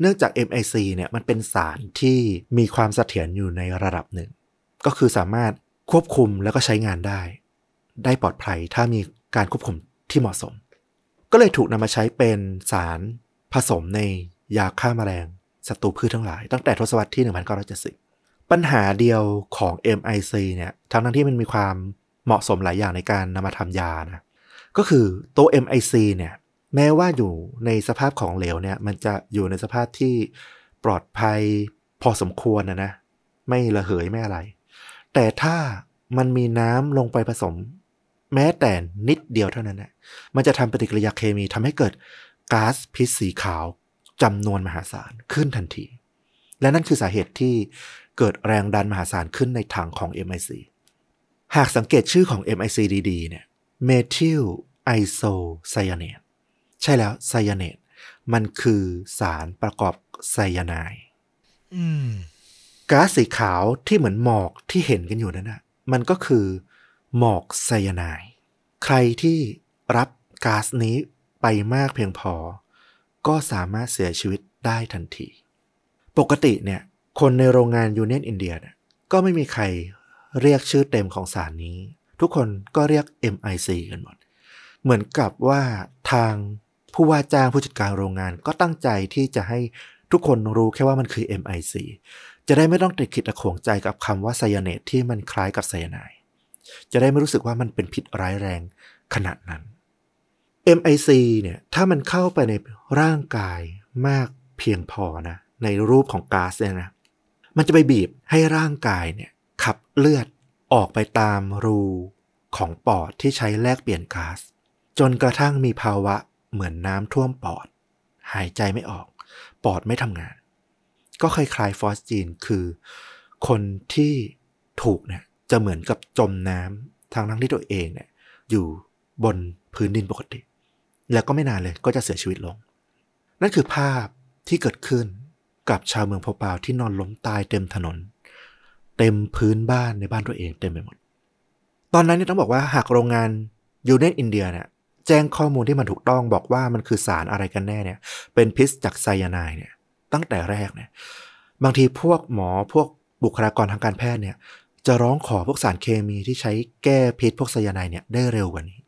เนื่องจาก MIC เนี่ยมันเป็นสารที่มีความเสถียรอยู่ในระดับหนึ่ง ก็คือสามารถควบคุมแล้วก็ใช้งานได้ ได้ปลอดภัยถ้ามีการควบคุมที่เหมาะสม ก็เลยถูกนำมาใช้เป็นสารผสมในยาฆ่ามาแมลงศัตรูพืชทั้งหลาย ตั้งแต่ทศวรรษที่ 1970 ปัญหาเดียวของ MIC เนี่ยทั้งทั้งที่มันมีความเหมาะสมหลายอย่างในการนำมาทำยานะก็คือตัว MIC เนี่ย แม้ว่าอยู่ในสภาพของเหลวเนี่ย มันจะอยู่ในสภาพที่ปลอดภัยพอสมควรนะนะ ไม่ระเหยไม่อะไร แต่ถ้ามันมีน้ำลงไปผสม แม้แต่นิดเดียวเท่านั้นนะมันจะทำปฏิกิริยาเคมีทำให้เกิดก๊าซพิษสีขาวจำนวนมหาศาลขึ้นทันที และนั่นคือสาเหตุที่เกิดแรงดันมหาศาลขึ้นในถังของ MIC หากสังเกตชื่อของ MIC ดีๆเนี่ย Methyl Isocyanate ใช่แล้วไซยาเนตมันคือสารประกอบไซยาไนด์อืมก๊าซสีขาวที่เหมือนหมอกที่เห็นกันอยู่นั่นนะมันก็คือหมอกไซยาไนด์ใครที่รับก๊าซนี้ไปมากเพียงพอ ก็สามารถเสียชีวิตได้ทันที ปกติเนี่ย คนในโรงงานยูเนียนอินเดียเนี่ยก็ไม่มีใครเรียกชื่อเต็มของสารนี้ ทุกคนก็เรียก MIC กันหมด เหมือนกับว่าทาง ผู้ว่าจ้างผู้จัดการโรงงานก็ตั้งใจที่จะให้ทุกคนรู้แค่ว่ามันคือ MIC จะได้ไม่ต้องติดขิดตะขวงใจกับคำว่าไซยาเนตที่มันคล้ายกับไซยาไนจะได้ไม่รู้สึกว่ามันเป็นพิษร้ายแรงขนาดนั้น MIC เนี่ยถ้ามันเข้าไปในร่างกายมากเพียงพอนะในรูปของก๊าซเนี่ยนะมันจะไปบีบให้ร่างกายเนี่ยขับเลือดออกไปตามรูของปอดที่ใช้แลกเปลี่ยนก๊าซจนกระทั่งมีภาวะ เหมือนน้ำท่วมปอด หายใจไม่ออก ปอดไม่ทำงาน ก็คล้ายๆฟอสจีนคือ คนที่ถูกเนี่ยจะเหมือนกับจมน้ำทางทั้งที่ตัวเองเนี่ยอยู่บนพื้นดินปกติ แล้วก็ไม่นานเลยก็จะเสียชีวิตลง นั่นคือภาพที่เกิดขึ้นกับชาวเมืองพอปาที่นอนล้มตายเต็มถนน เต็มพื้นบ้านในบ้านตัวเองเต็มไปหมด ตอนนั้นเนี่ยต้องบอกว่าหากโรงงานยูเนียนอินเดียเนี่ย แจ้งข้อมูลที่มันถูกต้องบอกว่ามันคือสารอะไรกันแน่เนี่ย เป็นพิษจากไซยาไนด์เนี่ย ตั้งแต่แรกเนี่ย บางทีพวกหมอพวกบุคลากรทางการแพทย์เนี่ย จะร้องขอพวกสารเคมีที่ใช้แก้พิษพวกไซยาไนด์เนี่ยได้เร็วกว่านี้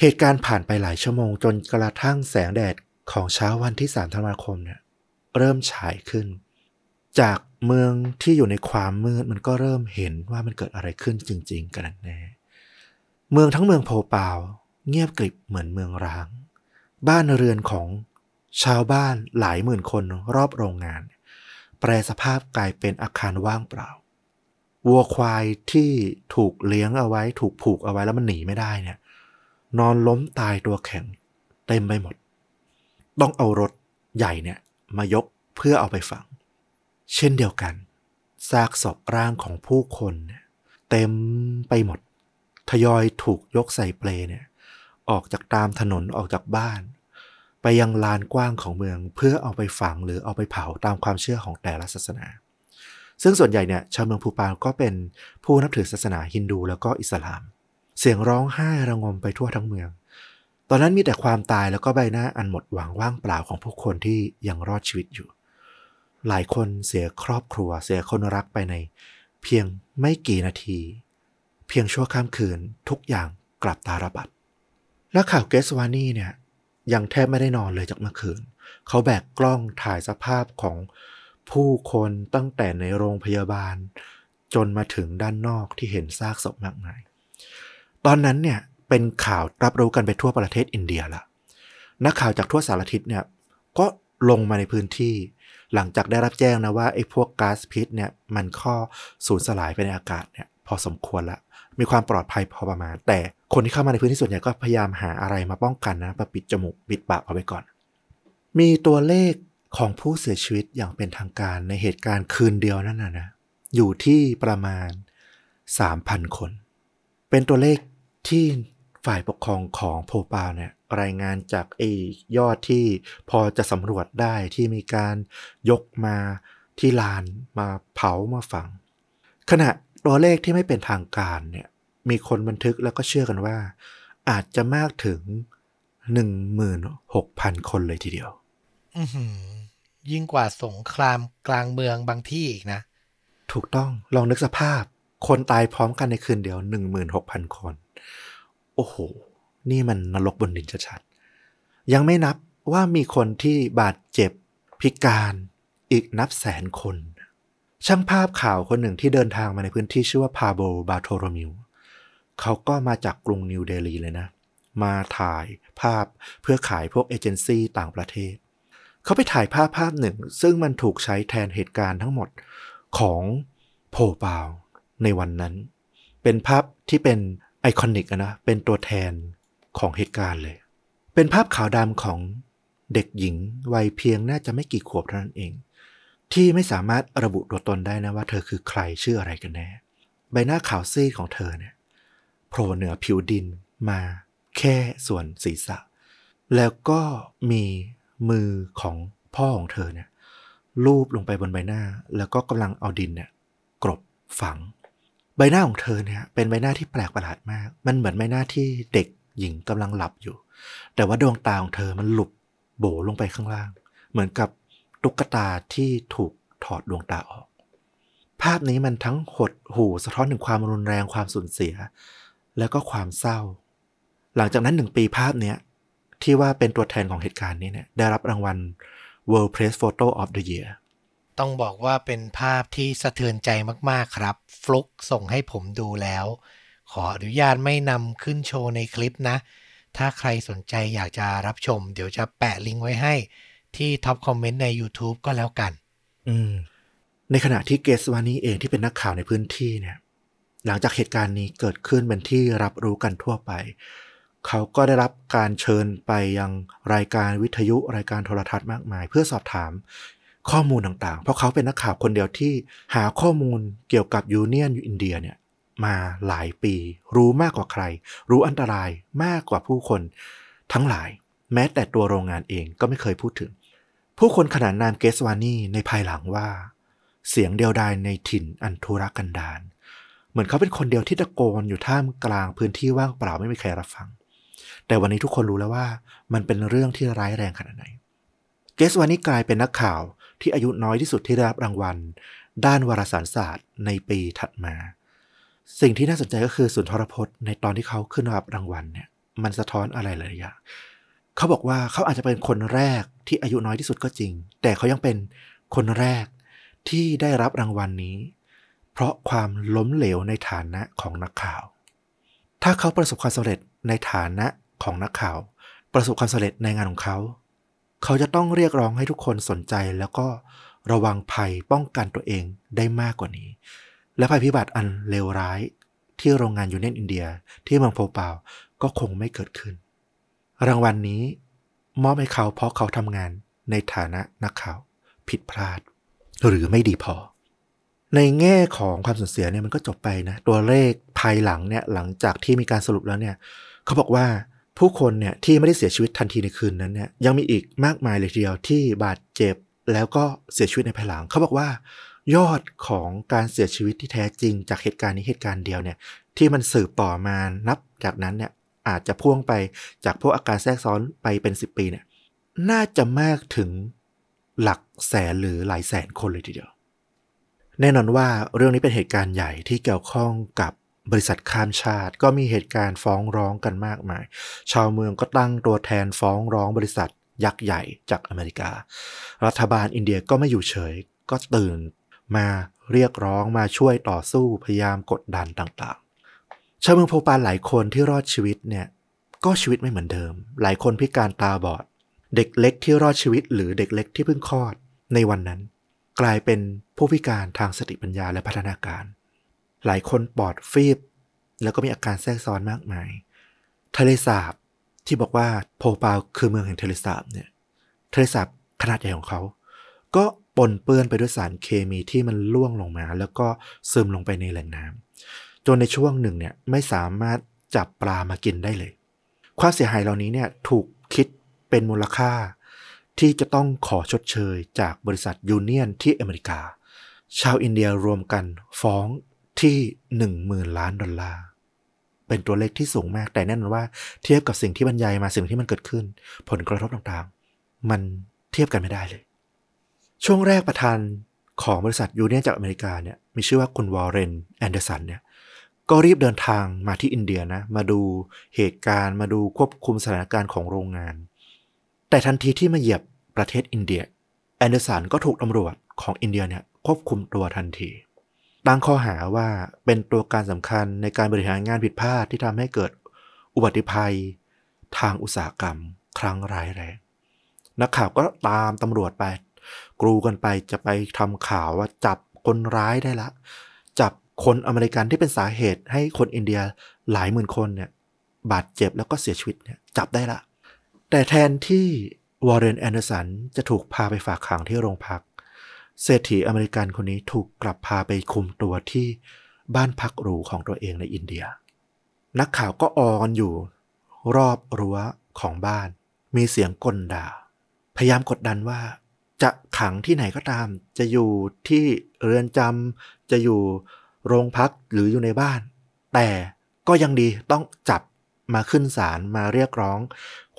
เหตุการณ์ผ่านไปหลายชั่วโมงจนกระทั่งแสงแดดของเช้าวันที่ 3 ธันวาคมเนี่ย เริ่มฉายขึ้น จากเมืองที่อยู่ในความมืดมันก็เริ่มเห็นว่ามันเกิดอะไรขึ้นจริง ๆ กันแน่ เมืองทั้งเมืองโพปา เงียบกริบเหมือนเมืองร้าง บ้านเรือนของชาวบ้านหลายหมื่นคนรอบโรงงาน แปรสภาพกลายเป็นอาคารว่างเปล่า วัวควายที่ถูกเลี้ยงเอาไว้ ถูกผูกเอาไว้แล้วมันหนีไม่ได้เนี่ย นอนล้มตายตัวแข็งเต็มไปหมด ต้องเอารถใหญ่เนี่ยมายกเพื่อเอาไปฝัง เช่นเดียวกันซากศพร่างของผู้คนเนี่ยเต็มไปหมด ทยอยถูกยกใส่เปลเนี่ย ออกจากตามถนนออกจากบ้าน ไปยังลานกว้างของเมือง เพื่อเอาไปฝังหรือเอาไปเผาตามความเชื่อของแต่ละศาสนา ซึ่งส่วนใหญ่เนี่ยชาวเมืองภูปาวก็เป็นผู้นับถือศาสนาฮินดูแล้วก็อิสลาม เสียงร้องไห้ระงมไปทั่วทั้งเมือง ตอนนั้นมีแต่ความตายแล้วก็ใบหน้าอันหมดหวังว่างเปล่าของผู้คนที่ยังรอดชีวิตอยู่ หลายคนเสียครอบครัว เสียคนรักไปใน เพียงไม่กี่นาที เพียงชั่วข้ามคืนทุกอย่างกลับตาลปัด และข่าวเกสวานี่เนี่ยยังแทบไม่ได้นอนเลยจากเมื่อคืน เขาแบกกล้องถ่ายสภาพของผู้คนตั้งแต่ในโรงพยาบาล จนมาถึงด้านนอกที่เห็นซากศพมากมาย ตอนนั้นเนี่ยเป็นข่าวรับรู้กันไปทั่วประเทศอินเดียละนักข่าวจากทั่วสารทิศเนี่ยก็ลงมาในพื้นที่ หลังจากได้รับแจ้งนะว่าไอ้พวกก๊าซพิษเนี่ยมันข้อสูญสลายไปในอากาศเนี่ยพอสมควรละ มีความปลอดภัยพอประมาณแต่ คนที่เข้ามาในพื้นที่ส่วนใหญ่ก็พยายามหาอะไรมาป้องกันนะมาปิดจมูกปิดปากเอาไว้ก่อน มีตัวเลขของผู้เสียชีวิตอย่างเป็นทางการในเหตุการณ์คืนเดียวนั่นนะนะอยู่ที่ประมาณ 3,000 คน เป็นตัวเลขที่ฝ่ายปกครองของโพปาเนี่ยรายงานจากไอ้ยอดที่พอจะสำรวจได้ที่มีการยกมาที่ลานมาเผามาฝัง ขณะตัวเลขที่ไม่เป็นทางการเนี่ย มีคนบันทึกแล้วก็เชื่อกันว่า อาจจะมากถึง16,000คนเลยทีเดียวอื้อหือยิ่งกว่าสงครามกลางเมืองบางที่อีกนะ ถูกต้องลองนึกสภาพ คนตายพร้อมกันในคืนเดียว16,000คน โอ้โห นี่มันนรกบนดินชัดๆยังไม่นับว่ามีคนที่บาดเจ็บพิการอีกนับแสนคน ช่างภาพข่าวคนหนึ่งที่เดินทางมาในพื้นที่ชื่อว่าพาโบบาโทโรมิว เขาก็มาจากกรุงนิวเดลีเลยนะ มาถ่ายภาพเพื่อขายพวกเอเจนซี่ต่างประเทศ เขาไปถ่ายภาพภาพหนึ่ง ซึ่งมันถูกใช้แทนเหตุการณ์ทั้งหมดของโพปาวในวันนั้น เป็นภาพที่เป็นไอคอนิกนะ เป็นตัวแทนของเหตุการณ์เลย เป็นภาพขาวดำของเด็กหญิงวัยเพียงน่าจะไม่กี่ขวบเท่านั้นเอง ที่ไม่สามารถระบุตัวตนได้นะว่าเธอคือใครชื่ออะไรกันแน่ ใบหน้าขาวซีดของเธอเนี่ย โผล่เหนือผิวดินมาแค่ส่วนศีรษะ แล้วก็มีมือของพ่อของเธอเนี่ยลูบลงไปบนใบหน้า แล้วก็กำลังเอาดินเนี่ยกรบฝัง ใบหน้าของเธอเนี่ยเป็นใบหน้าที่แปลกประหลาดมาก มันเหมือนใบหน้าที่เด็กหญิงกำลังหลับอยู่ แต่ว่าดวงตาของเธอมันหลุบโบลงไปข้างล่าง เหมือนกับตุ๊กตาที่ถูกถอดดวงตาออก ภาพนี้มันทั้งหดหูสะท้อนถึงความรุนแรงความสูญเสีย แล้วก็ความเศร้า หลังจากนั้นหนึ่งปีภาพเนี้ยที่ว่าเป็นตัวแทนของเหตุการณ์นี้เนี่ยได้รับรางวัล World Press Photo of the Year ต้องบอกว่าเป็นภาพที่สะเทือนใจมากๆครับ ฟลุกส่งให้ผมดูแล้ว ขออนุญาตไม่นำขึ้นโชว์ในคลิปนะ ถ้าใครสนใจอยากจะรับชม เดี๋ยวจะแปะลิงก์ไว้ให้ที่ top comment ใน YouTube ก็แล้วกัน อืมในขณะที่เกสวานีเองที่เป็นนักข่าวในพื้นที่เนี่ย หลังจากเหตุการณ์นี้เกิดขึ้นเป็นที่รับรู้กันทั่วไป เขาก็ได้รับการเชิญไปยังรายการวิทยุรายการโทรทัศน์มากมาย เพื่อสอบถามข้อมูลต่างๆ เพราะเขาเป็นนักข่าวคนเดียวที่หาข้อมูลเกี่ยวกับยูเนียนอินเดียเนี่ยมาหลายปี รู้มากกว่าใคร รู้อันตรายมากกว่าผู้คนทั้งหลาย แม้แต่ตัวโรงงานเองก็ไม่เคยพูดถึง ผู้คนขนานนามเกสวานีในภายหลังว่า เสียงเดียวดายในถิ่นอันทุรกันดาร เหมือนเขาเป็นคนเดียวที่ตะโกนอยู่ท่ามกลางพื้นที่ว่างเปล่าไม่มีใครรับฟัง แต่วันนี้ทุกคนรู้แล้วว่า มันเป็นเรื่องที่ร้ายแรงขนาดไหน เกสวานีกลายเป็นนักข่าวที่อายุน้อยที่สุดที่ได้รับรางวัล ด้านวารสารศาสตร์ในปีถัดมา สิ่งที่น่าสนใจก็คือสุนทรพจน์ในตอนที่เขาขึ้นรับรางวัลเนี่ย มันสะท้อนอะไรหลายอย่างเขาบอกว่าเขาอาจจะเป็นคนแรกที่อายุน้อยที่สุดก็จริง แต่เขายังเป็นคนแรกที่ได้รับรางวัลนนี้ เพราะความล้มเหลวในฐานะของนักข่าว ถ้าเขาประสบความสำเร็จในฐานะของนักข่าว ประสบความสำเร็จในงานของเขา เขาจะต้องเรียกร้องให้ทุกคนสนใจแล้วก็ระวังภัยป้องกันตัวเองได้มากกว่านี้ และภัยพิบัติอันเลวร้ายที่โรงงานยูเนียนอินเดียที่เมืองโพปาก็คงไม่เกิดขึ้น รางวัลนนี้มอบให้เขาเพราะเขาทำงานในฐานะนักข่าว ผิดพลาด หรือไม่ดีพอ ในแง่ของความสูญเสียเนี่ยมันก็จบไปนะ ตัวเลขภายหลังเนี่ยหลังจากที่มีการสรุปแล้วเนี่ยเขาบอกว่าผู้คนเนี่ยที่ไม่ได้เสียชีวิตทันทีในคืนนั้นเนี่ยยังมีอีกมากมายเลยทีเดียวที่บาดเจ็บแล้วก็เสียชีวิตในภายหลัง เขาบอกว่า ยอดของการเสียชีวิตที่แท้จริง จากเหตุการณ์นี้เหตุการณ์เดียวเนี่ยที่มันสืบต่อมานับจากนั้นเนี่ยอาจจะพ่วงไปจากพวกอาการแทรกซ้อนไปเป็นสิบปีเนี่ยน่าจะมากถึงหลักแสนหรือหลายแสนคนเลยทีเดียว แน่นอนว่าเรื่องนี้เป็นเหตุการณ์ใหญ่ที่เกี่ยวข้องกับบริษัทข้ามชาติ ก็มีเหตุการณ์ฟ้องร้องกันมากมาย ชาวเมืองก็ตั้งตัวแทนฟ้องร้องบริษัทยักษ์ใหญ่จากอเมริกา รัฐบาลอินเดียก็ไม่อยู่เฉย ก็ตื่นมาเรียกร้องมาช่วยต่อสู้พยายามกดดันต่างๆ ชาวเมืองโพปานหลายคนที่รอดชีวิตเนี่ยก็ชีวิตไม่เหมือนเดิม หลายคนพิการตาบอด เด็กเล็กที่รอดชีวิตหรือเด็กเล็กที่เพิ่งคลอดในวันนั้น กลายเป็นผู้พิการทางสติปัญญาและพัฒนาการ หลายคนปอดฟีบ แล้วก็มีอาการแทรกซ้อนมากมาย ทะเลสาบที่บอกว่าโภปาลคือเมืองแห่งทะเลสาบเนี่ยทะเลสาบขนาดใหญ่ของเขา ก็ปนเปื้อนไปด้วยสารเคมีที่มันร่วงลงมา แล้วก็ซึมลงไปในแหล่งน้ำจนในช่วงหนึ่งเนี่ยไม่สามารถจับปลามากินได้เลย ความเสียหายเหล่านี้เนี่ยถูกคิดเป็นมูลค่า ที่จะต้องขอชดเชยจากบริษัทยูเนียนที่อเมริกา ชาวอินเดียรวมกันฟ้องที่หนึ่งหมื่นล้านดอลลาร์ เป็นตัวเลขที่สูงมาก แต่แน่นอนว่าเทียบกับสิ่งที่บรรยายมาสิ่งที่มันเกิดขึ้น ผลกระทบต่างๆ มันเทียบกันไม่ได้เลย ช่วงแรกประธานของบริษัทยูเนียนจากอเมริกาเนี่ยมีชื่อว่าคุณวอร์เรนแอนเดอร์สันเนี่ยก็รีบเดินทางมาที่อินเดียนะ มาดูเหตุการณ์มาดูควบคุมสถานการณ์ของโรงงาน แต่ทันทีที่มาเหยียบประเทศอินเดีย แอนเดอร์สันก็ถูกตำรวจของอินเดียเนี่ยควบคุมตัวทันทีตั้งข้อหาว่าเป็นตัวการสำคัญในการบริหารงานผิดพลาดที่ทำให้เกิดอุบัติภัยทางอุตสาหกรรมครั้งร้ายแรงนักข่าวก็ตามตำรวจไป กรูกันไปจะไปทำข่าวว่าจับคนร้ายได้ละ จับคนอเมริกันที่เป็นสาเหตุให้คนอินเดียหลายหมื่นคนเนี่ยบาดเจ็บแล้วก็เสียชีวิตเนี่ยจับได้ละ แต่แทนที่วอร์เรนแอนเดอร์สันจะถูกพาไปฝากขังที่โรงพัก เศรษฐีอเมริกันคนนี้ถูกกลับพาไปคุมตัวที่บ้านพักหรูของตัวเองในอินเดีย นักข่าวก็ออกันอยู่ รอบรั้วของบ้าน มีเสียงก่นด่า พยายามกดดันว่า จะขังที่ไหนก็ตาม จะอยู่ที่เรือนจำจะอยู่โรงพักหรืออยู่ในบ้าน แต่ก็ยังดีต้องจับ มาขึ้นศาลมาเรียกร้อง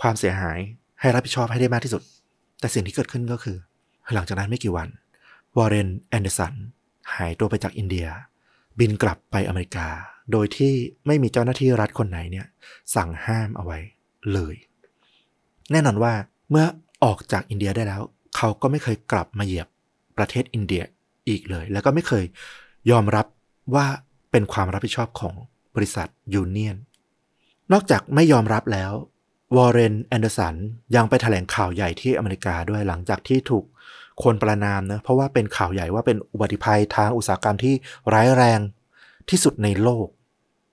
ความเสียหายให้รับผิดชอบให้ได้มากที่สุด แต่สิ่งที่เกิดขึ้นก็คือ หลังจากนั้นไม่กี่วัน วอร์เรนแอนเดอร์สันหายตัวไปจากอินเดีย บินกลับไปอเมริกา โดยที่ไม่มีเจ้าหน้าที่รัฐคนไหนเนี่ยสั่งห้ามเอาไว้เลย แน่นอนว่าเมื่อออกจากอินเดียได้แล้ว เขาก็ไม่เคยกลับมาเหยียบประเทศอินเดียอีกเลย แล้วก็ไม่เคยยอมรับว่าเป็นความรับผิดชอบของบริษัทยูเนียน นอกจากไม่ยอมรับแล้ววอร์เรนแอนเดอร์สันยังไปแถลงข่าวใหญ่ที่อเมริกาด้วยหลังจากที่ถูกคนประณามนะเพราะว่าเป็นข่าวใหญ่ว่าเป็นอุบัติภัยทางอุตสาหกรรมที่ร้ายแรงที่สุดในโลก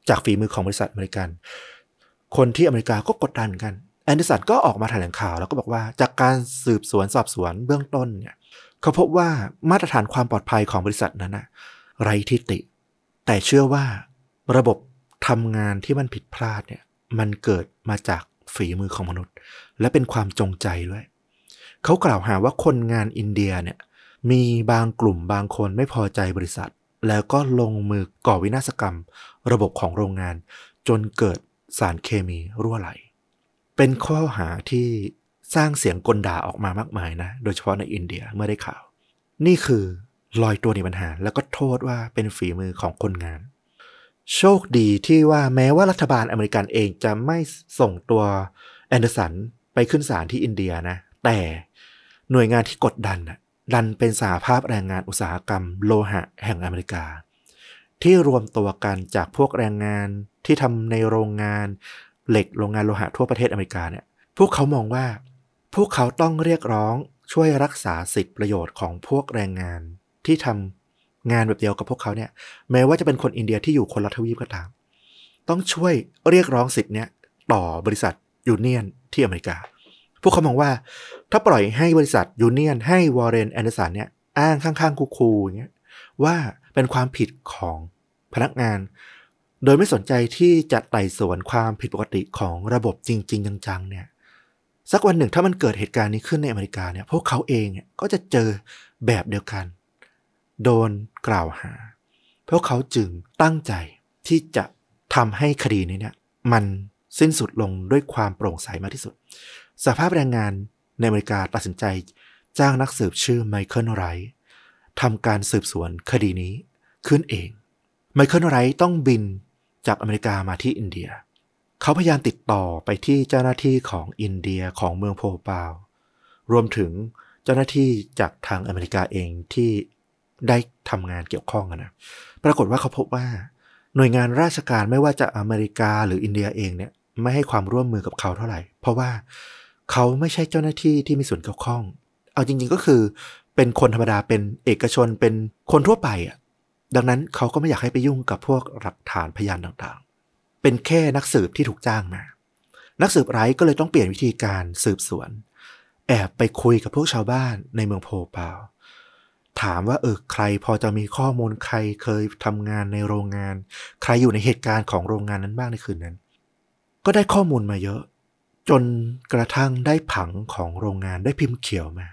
จากฝีมือของบริษัทอเมริกัน คนที่อเมริกาก็กดดันกันแอนเดอร์สันก็ออกมาแถลงข่าวแล้วก็บอกว่าจากการสืบสวนสอบสวนเบื้องต้นเนี่ยเขาพบว่ามาตรฐานความปลอดภัยของบริษัทนั้นนะไร้ทิฏฐิแต่เชื่อว่าระบบ ทำงานที่มันผิดพลาดเนี่ย มันเกิดมาจากฝีมือของมนุษย์ และเป็นความจงใจด้วย เขากล่าวหาว่าคนงานอินเดียเนี่ย มีบางกลุ่มบางคนไม่พอใจบริษัท แล้วก็ลงมือก่อวินาศกรรม ระบบของโรงงาน จนเกิดสารเคมีรั่วไหล เป็นข้อหาที่สร้างเสียงก่นด่าออกมามากมายนะ โดยเฉพาะในอินเดียเมื่อได้ข่าว นี่คือลอยตัวในปัญหา แล้วก็โทษว่าเป็นฝีมือของคนงาน โชคดีที่ว่าแม้ว่ารัฐบาลอเมริกันเองจะไม่ส่งตัวแอนเดอร์สันไปขึ้นศาลที่อินเดียนะ แต่หน่วยงานที่กดดันดันเป็นสหภาพแรงงานอุตสาหกรรมโลหะแห่งอเมริกา ที่รวมตัวกันจากพวกแรงงานที่ทำในโรงงานเหล็กโรงงานโลหะทั่วประเทศอเมริกาเนี่ย พวกเขามองว่า พวกเขาต้องเรียกร้องช่วยรักษาสิทธิประโยชน์ของพวกแรงงานที่ทำ งานแบบเดียวกับพวกเขาเนี่ย แม้ว่าจะเป็นคนอินเดียที่อยู่คนละทวีปก็ตาม ต้องช่วยเรียกร้องสิทธิ์เนี่ยต่อบริษัทยูเนียนที่อเมริกา พวกเขามองว่าถ้าปล่อยให้บริษัทยูเนียนให้วอร์เรนแอนเดอร์สันเนี่ยอ้างข้างๆคูๆอย่างเงี้ยว่าเป็นความผิดของพนักงาน โดยไม่สนใจที่จะไต่สวนความผิดปกติของระบบจริง ๆ จังๆเนี่ยสักวันหนึ่งถ้ามันเกิดเหตุการณ์นี้ขึ้นในอเมริกาเนี่ยพวกเขาเองเนี่ยก็จะเจอแบบเดียวกัน โดนกล่าวหา พวกเขาจึงตั้งใจที่จะทำให้คดีนี้เนี่ยมันสิ้นสุดลงด้วยความโปร่งใสมากที่สุด สภาพแรงงานในอเมริกาตัดสินใจ จ้างนักสืบชื่อไมเคิลไรท์ทำการสืบสวนคดีนี้ขึ้นเอง ไมเคิลไรท์ต้องบินจากอเมริกามาที่อินเดีย เขาพยายามติดต่อไปที่เจ้าหน้าที่ของอินเดียของเมืองโพปาว รวมถึงเจ้าหน้าที่จากทางอเมริกาเองที่ ได้ทำงานเกี่ยวข้องนะปรากฏว่าเขาพบว่า หน่วยงานราชการไม่ว่าจะอเมริกาหรืออินเดียเองเนี่ยไม่ให้ความร่วมมือกับเขาเท่าไหร่ เพราะว่าเขาไม่ใช่เจ้าหน้าที่ที่มีส่วนเกี่ยวข้อง เอาจริง ๆก็คือเป็นคนธรรมดาเป็นเอกชนเป็นคนทั่วไปอะดังนั้นเขาก็ไม่อยากให้ไปยุ่งกับพวกหลักฐานพยานต่างๆ เป็นแค่นักสืบที่ถูกจ้างมา นักสืบไร้ก็เลยต้องเปลี่ยนวิธีการสืบสวน แอบไปคุยกับพวกชาวบ้านในเมืองโพเปา ถามว่าเออใครพอจะมีข้อมูลใครเคยทำงานในโรงงาน ใครอยู่ในเหตุการณ์ของโรงงานนั้นบ้างในคืนนั้น ก็ได้ข้อมูลมาเยอะ จนกระทั่งได้ผังของโรงงานได้พิมพ์เขียวมา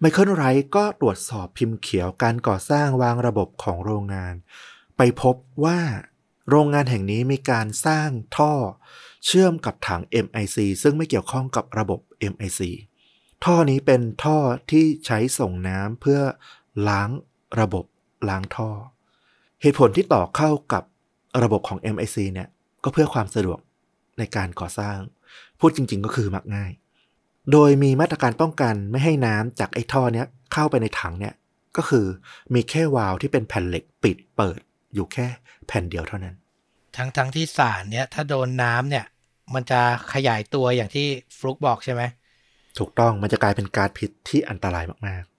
ไมเคิลไรท์ก็ตรวจสอบพิมพ์เขียวการก่อสร้างวางระบบของโรงงาน ไปพบว่าโรงงานแห่งนี้มีการสร้างท่อ เชื่อมกับถัง MIC ซึ่งไม่เกี่ยวข้องกับระบบ MIC ท่อนี้เป็นท่อที่ใช้ส่งน้ำเพื่อ ล้างระบบล้างท่อ เหตุผลที่ต่อเข้ากับระบบของ MIC เนี่ยก็เพื่อความสะดวกในการก่อสร้าง พูดจริง ๆ ก็คือมักง่าย โดยมีมาตรการป้องกันไม่ให้น้ำจากไอ้ท่อเนี้ยเข้าไปในถังเนี่ยก็คือมีแค่วาล์วที่เป็นแผ่นเหล็กปิดเปิดอยู่แค่แผ่นเดียวเท่านั้น ทั้งทั้งที่สารเนี่ยถ้าโดนน้ำเนี่ย มันจะขยายตัวอย่างที่ฟลุกบอกใช่ไหมถูกต้องมันจะกลายเป็นก๊าซพิษที่อันตรายมากๆ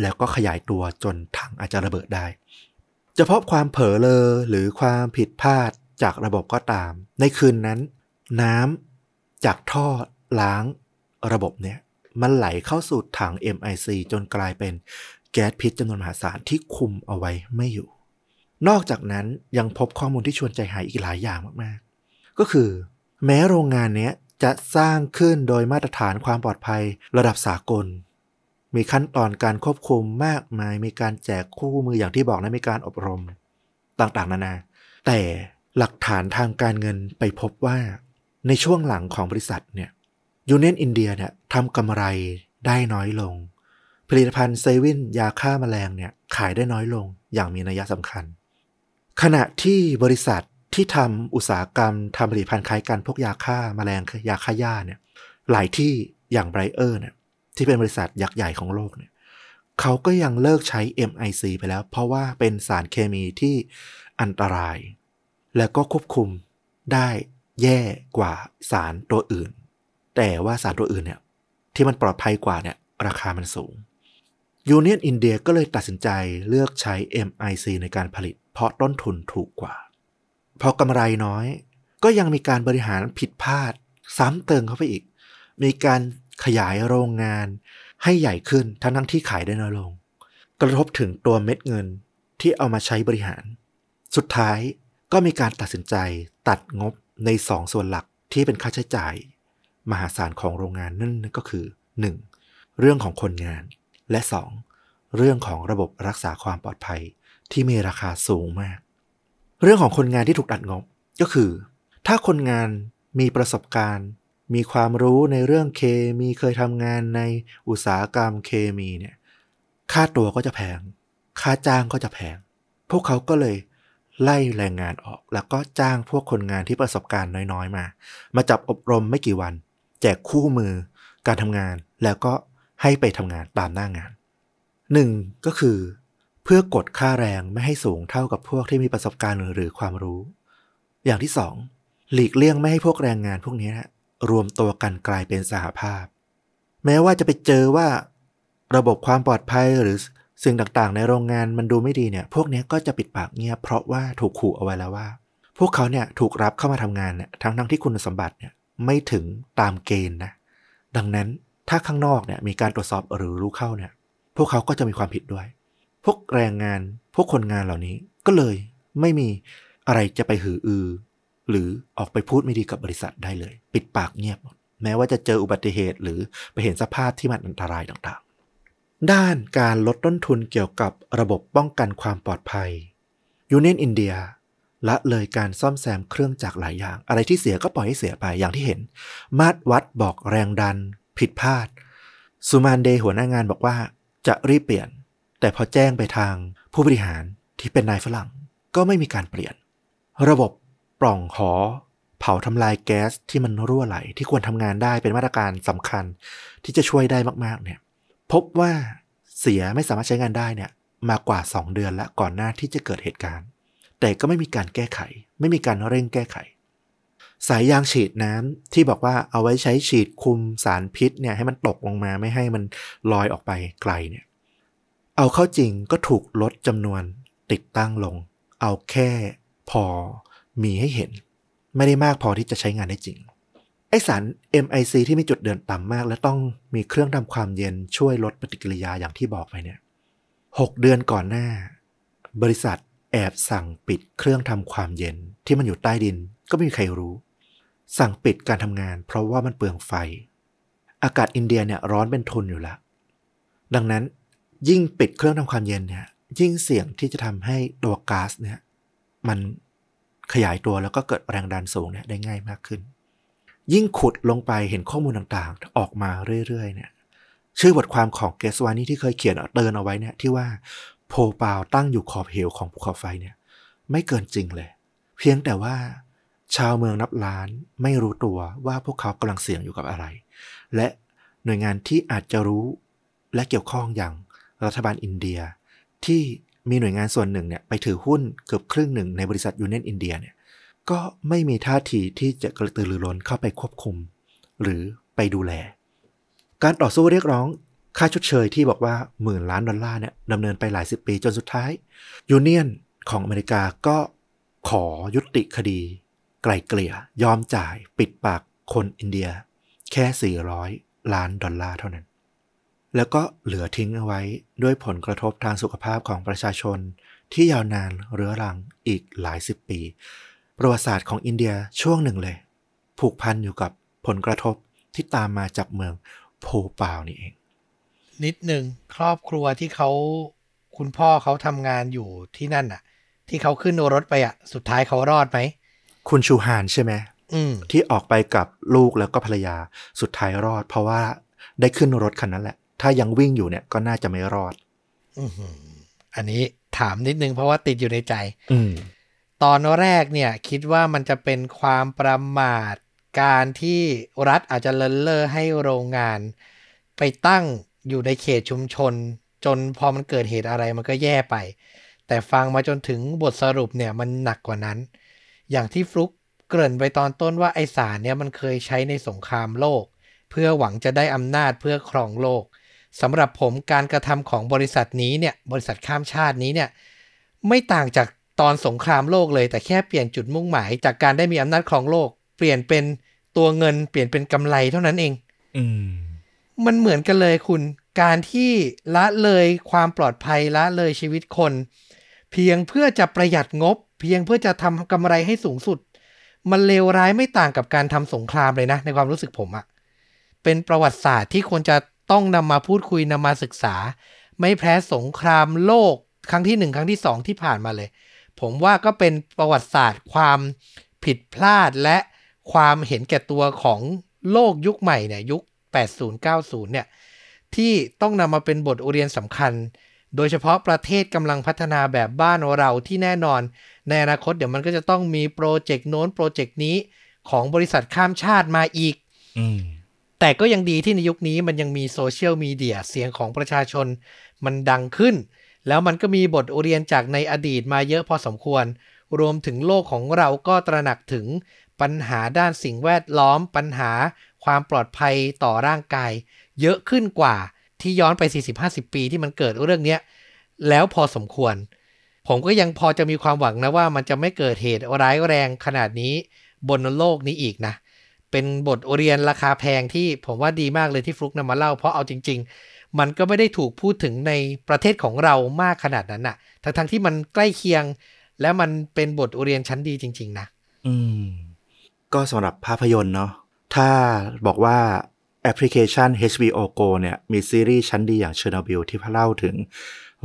แล้วก็ขยายตัวจนถังอาจจะระเบิดได้ จะพราะความเผลอเลอหรือความผิดพลาดจากระบบก็ตาม ในคืนนั้น น้ำจากท่อล้างระบบเนี่ยมันไหลเข้าสู่ถัง MIC จนกลายเป็นแก๊สพิษจำนวนมหาศาลที่คุมเอาไว้ไม่อยู่ นอกจากนั้นยังพบข้อมูลที่ชวนใจหายอีกหลายอย่างมากๆ ก็คือ แม้โรงงานเนี้ยจะสร้างขึ้นโดยมาตรฐานความปลอดภัยระดับสากล มีขั้นตอนการควบคุมมากมาย มีการแจกคู่มืออย่างที่บอกนะมีการอบรมต่างๆ นานา แต่หลักฐานทางการเงินไปพบว่า ในช่วงหลังของบริษัทเนี่ยยูเนียนอินเดียเนี่ยทำกำไรได้น้อยลง ผลิตภัณฑ์เซเว่นยาฆ่ามาแมลงเนี่ยขายได้น้อยลงอย่างมีนัยสำคัญ ขณะที่บริษัทที่ทำอุตสาหกรรมทำผลิตภัณฑ์คล้ายกันพวกยาฆ่ามาแมลงยาฆ่าหญ้าเนี่ยหลายที่อย่างไบรเออร์เนี่ย ที่เป็นบริษัทยักษ์ใหญ่ของโลกเนี่ยเขาก็ยังเลิกใช้ MIC ไปแล้ว เพราะว่าเป็นสารเคมีที่อันตราย แล้วก็ควบคุมได้แย่กว่าสารตัวอื่น แต่ว่าสารตัวอื่นเนี่ยที่มันปลอดภัยกว่าเนี่ยราคามันสูงยูเนียนอินเดียก็เลยตัดสินใจเลือกใช้ MIC ในการผลิต เพราะต้นทุนถูกกว่า พอกำไรน้อย ก็ยังมีการบริหารผิดพลาด ซ้ำเติมเข้าไปอีก มีการ ขยายโรงงาน ให้ใหญ่ขึ้นทั้งทั้งที่ขายได้น้อยลง กระทบถึงตัวเม็ดเงินที่เอามาใช้บริหาร สุดท้ายก็มีการตัดสินใจตัดงบในสองส่วนหลักที่เป็นค่าใช้จ่าย มหาศาลของโรงงานนั่นก็คือ 1. เรื่องของคนงาน และ 2. เรื่องของระบบรักษาความปลอดภัยที่มีราคาสูงมาก เรื่องของคนงานที่ถูกตัดงบก็คือ ถ้าคนงานมีประสบการณ์ มีความรู้ในเรื่องเคมีเคยทำงานในอุตสาหกรรมเคมีเนี่ยค่าตัวก็จะแพง ค่าจ้างก็จะแพง พวกเขาก็เลยไล่แรงงานออก แล้วก็จ้างพวกคนงานที่ประสบการณ์น้อยๆมา มาจับอบรมไม่กี่วัน แจกคู่มือการทำงาน แล้วก็ให้ไปทำงานตามหน้างานหนึ่งก็คือ เพื่อกดค่าแรงไม่ให้สูงเท่ากับพวกที่มีประสบการณ์หรือความรู้ อย่างที่สองหลีกเลี่ยงไม่ให้พวกแรงงานพวกนี้ รวมตัวกันกลายเป็นสหภาพ แม้ว่าจะไปเจอว่าระบบความปลอดภัยหรือสิ่งต่างๆ ในโรงงานมันดูไม่ดีเนี่ย พวกนี้ก็จะปิดปากเงียบเพราะว่าถูกขู่เอาไว้แล้วว่า พวกเขาเนี่ยถูกรับเข้ามาทำงานเนี่ยทั้งทั้งที่คุณสมบัติเนี่ยไม่ถึงตามเกณฑ์นะดังนั้นถ้าข้างนอกเนี่ยมีการตรวจสอบหรือรู้เข้าเนี่ย พวกเขาก็จะมีความผิดด้วย พวกแรงงานพวกคนงานเหล่านี้ก็เลยไม่มีอะไรจะไปหืออือ หรือออกไปพูดไม่ดีกับบริษัทได้เลย ปิดปากเงียบหมดแม้ว่าจะเจออุบัติเหตุหรือไปเห็นสภาพที่มันอันตรายต่างๆ ด้านการลดต้นทุนเกี่ยวกับระบบป้องกันความปลอดภัยยูเนียนอินเดียละเลยการซ่อมแซมเครื่องจักรหลายอย่าง อะไรที่เสียก็ปล่อยให้เสียไปอย่างที่เห็น มาตรวัดบอกแรงดัน ผิดพลาดซูมานเดย์หัวหน้างานบอกว่า จะรีบเปลี่ยน แต่พอแจ้งไปทางผู้บริหารที่เป็นนายฝรั่งก็ไม่มีการเปลี่ยน ระบบ ปล่องหอเผาทำลายแก๊สที่มันรั่วไหล ที่ควรทำงานได้เป็นมาตรการสำคัญ ที่จะช่วยได้มากๆ เนี่ย พบว่าเสียไม่สามารถใช้งานได้เนี่ยมากว่า 2 เดือนแล้วก่อนหน้าที่จะเกิดเหตุการณ์ แต่ก็ไม่มีการแก้ไข ไม่มีการเร่งแก้ไข สายยางฉีดน้ำที่บอกว่าเอาไว้ใช้ฉีดคุมสารพิษเนี่ยให้มันตกลงมาไม่ให้มันลอยออกไปไกลเนี่ยเอาเข้าจริงก็ถูกลดจำนวนติดตั้งลง เอาแค่พอ มีให้เห็น ไม่ได้มากพอที่จะใช้งานได้จริง ไอสาร MIC ที่มีจุดเดือนต่ำมาก และต้องมีเครื่องทำความเย็นช่วยลดปฏิกิริยาอย่างที่บอกไปเนี่ยหกเดือนก่อนหน้า บริษัทแอบสั่งปิดเครื่องทำความเย็นที่มันอยู่ใต้ดินก็ไม่มีใครรู้ สั่งปิดการทำงาน เพราะว่ามันเปลืองไฟ อากาศอินเดียเนี่ยร้อนเป็นทุนอยู่ล้วดังนั้นยิ่งปิดเครื่องทำความเย็นเนี่ยยิ่งเสี่ยงที่จะทำให้ตัวก๊าซเนี่ยมัน ขยายตัวแล้วก็เกิดแรงดันสูงเนี่ยได้ง่ายมากขึ้น ยิ่งขุดลงไปเห็นข้อมูลต่างๆ ออกมาเรื่อยๆเนี่ยชื่อบทความของเกสวานี่ที่เคยเขียนเตือนเอาไว้เนี่ยที่ว่าโภปาลตั้งอยู่ขอบเหวของภูเขาไฟเนี่ยไม่เกินจริงเลย เพียงแต่ว่าชาวเมืองนับล้านไม่รู้ตัวว่าพวกเขากำลังเสี่ยงอยู่กับอะไร และหน่วยงานที่อาจจะรู้และเกี่ยวข้องอย่างรัฐบาลอินเดียที่ มีหน่วยงานส่วนหนึ่งเนี่ยไปถือหุ้นเกือบครึ่งหนึ่งในบริษัทยูเนียนอินเดียเนี่ยก็ไม่มีท่าทีที่จะกระตือรือร้นเข้าไปควบคุม หรือไปดูแล การต่อสู้เรียกร้องค่าชดเชยที่บอกว่าหมื่นล้านดอลลาร์เนี่ยดำเนินไปหลายสิบปีจนสุดท้ายยูเนียนของอเมริกาก็ขอยุติคดี ไกล่เกลี่ยยอมจ่ายปิดปากคนอินเดีย แค่ 400 ล้านดอลลาร์เท่านั้น แล้วก็เหลือทิ้งเอาไว้ด้วยผลกระทบทางสุขภาพของประชาชน ที่ยาวนานเรื้อรังอีกหลายสิบปี ประวัติศาสตร์ของอินเดียช่วงหนึ่งเลย ผูกพันอยู่กับผลกระทบที่ตามมาจากเมืองโพปาวนี่เอง นิดหนึ่งครอบครัวที่เขาคุณพ่อเขาทำงานอยู่ที่นั่นน่ะที่เขาขึ้นรถไปอะสุดท้ายเขารอดไหม คุณชูฮานใช่ไหมอืมที่ออกไปกับลูกแล้วก็ภรรยาสุดท้ายรอด เพราะว่าได้ขึ้นรถคันนั้นแหละ ถ้ายังวิ่งอยู่เนี่ยก็น่าจะไม่รอดอื้อหืออันนี้ถามนิดนึงเพราะว่าติดอยู่ในใจอืมตอนแรกเนี่ย คิดว่ามันจะเป็นความประมาทการที่รัฐอาจจะเลินเล่อให้โรงงาน ไปตั้งอยู่ในเขตชุมชน จนพอมันเกิดเหตุอะไรมันก็แย่ไป แต่ฟังมาจนถึงบทสรุปเนี่ยมันหนักกว่านั้น อย่างที่ฟลุกเกริ่นไปตอนต้นว่าไอสารเนี่ยมันเคยใช้ในสงครามโลก เพื่อหวังจะได้อำนาจเพื่อครองโลก สำหรับผมการกระทำของบริษัทนี้เนี่ยบริษัทข้ามชาตินี้เนี่ยไม่ต่างจากตอนสงครามโลกเลย แต่แค่เปลี่ยนจุดมุ่งหมาย จากการได้มีอำนาจครองโลก เปลี่ยนเป็นตัวเงินเปลี่ยนเป็นกำไรเท่านั้นเองอืมมันเหมือนกันเลยคุณการที่ละเลยความปลอดภัยละเลยชีวิตคน เพียงเพื่อจะประหยัดงบ เพียงเพื่อจะทำกำไรให้สูงสุด มันเลวร้ายไม่ต่างกับการทำสงครามเลยนะ ในความรู้สึกผมอะเป็นประวัติศาสตร์ที่ควรจะ ต้องนำมาพูดคุยนำมาศึกษา ไม่แพ้สงครามโลกครั้งที่หนึ่งครั้งที่สองที่ผ่านมาเลย ผมว่าก็เป็นประวัติศาสตร์ความผิดพลาดและความเห็นแก่ตัวของโลกยุคใหม่เนี่ยยุค 80-90 เนี่ยที่ต้องนำมาเป็นบทเรียนสำคัญ โดยเฉพาะประเทศกำลังพัฒนาแบบบ้านเราที่แน่นอน ในอนาคตเดี๋ยวมันก็จะต้องมีโปรเจกต์โน้นโปรเจกต์นี้ของบริษัทข้ามชาติมาอีกอ แต่ก็ยังดีที่ในยุคนี้มันยังมีโซเชียลมีเดียเสียงของประชาชนมันดังขึ้น แล้วมันก็มีบทเรียนจากในอดีตมาเยอะพอสมควร รวมถึงโลกของเราก็ตระหนักถึงปัญหาด้านสิ่งแวดล้อมปัญหาความปลอดภัยต่อร่างกาย เยอะขึ้นกว่าที่ย้อนไป 40-50 ปีที่มันเกิดเรื่องนี้แล้วพอสมควร ผมก็ยังพอจะมีความหวังนะว่ามันจะไม่เกิดเหตุร้ายแรงขนาดนี้บนโลกนี้อีกนะ เป็นบทเรียนราคาแพงที่ผมว่าดีมากเลยที่ฟลุกนำมาเล่า เพราะเอาจริง ๆ มันก็ไม่ได้ถูกพูดถึงในประเทศของเรามากขนาดนั้นน่ะ ทั้งๆที่มันใกล้เคียง และมันเป็นบทเรียนชั้นดีจริง ๆ นะ อืม ก็สำหรับภาพยนตร์เนาะ ถ้าบอกว่าแอปพลิเคชัน HBO Go เนี่ย มีซีรีส์ชั้นดีอย่างเชอร์โนบิลที่พี่เล่าถึง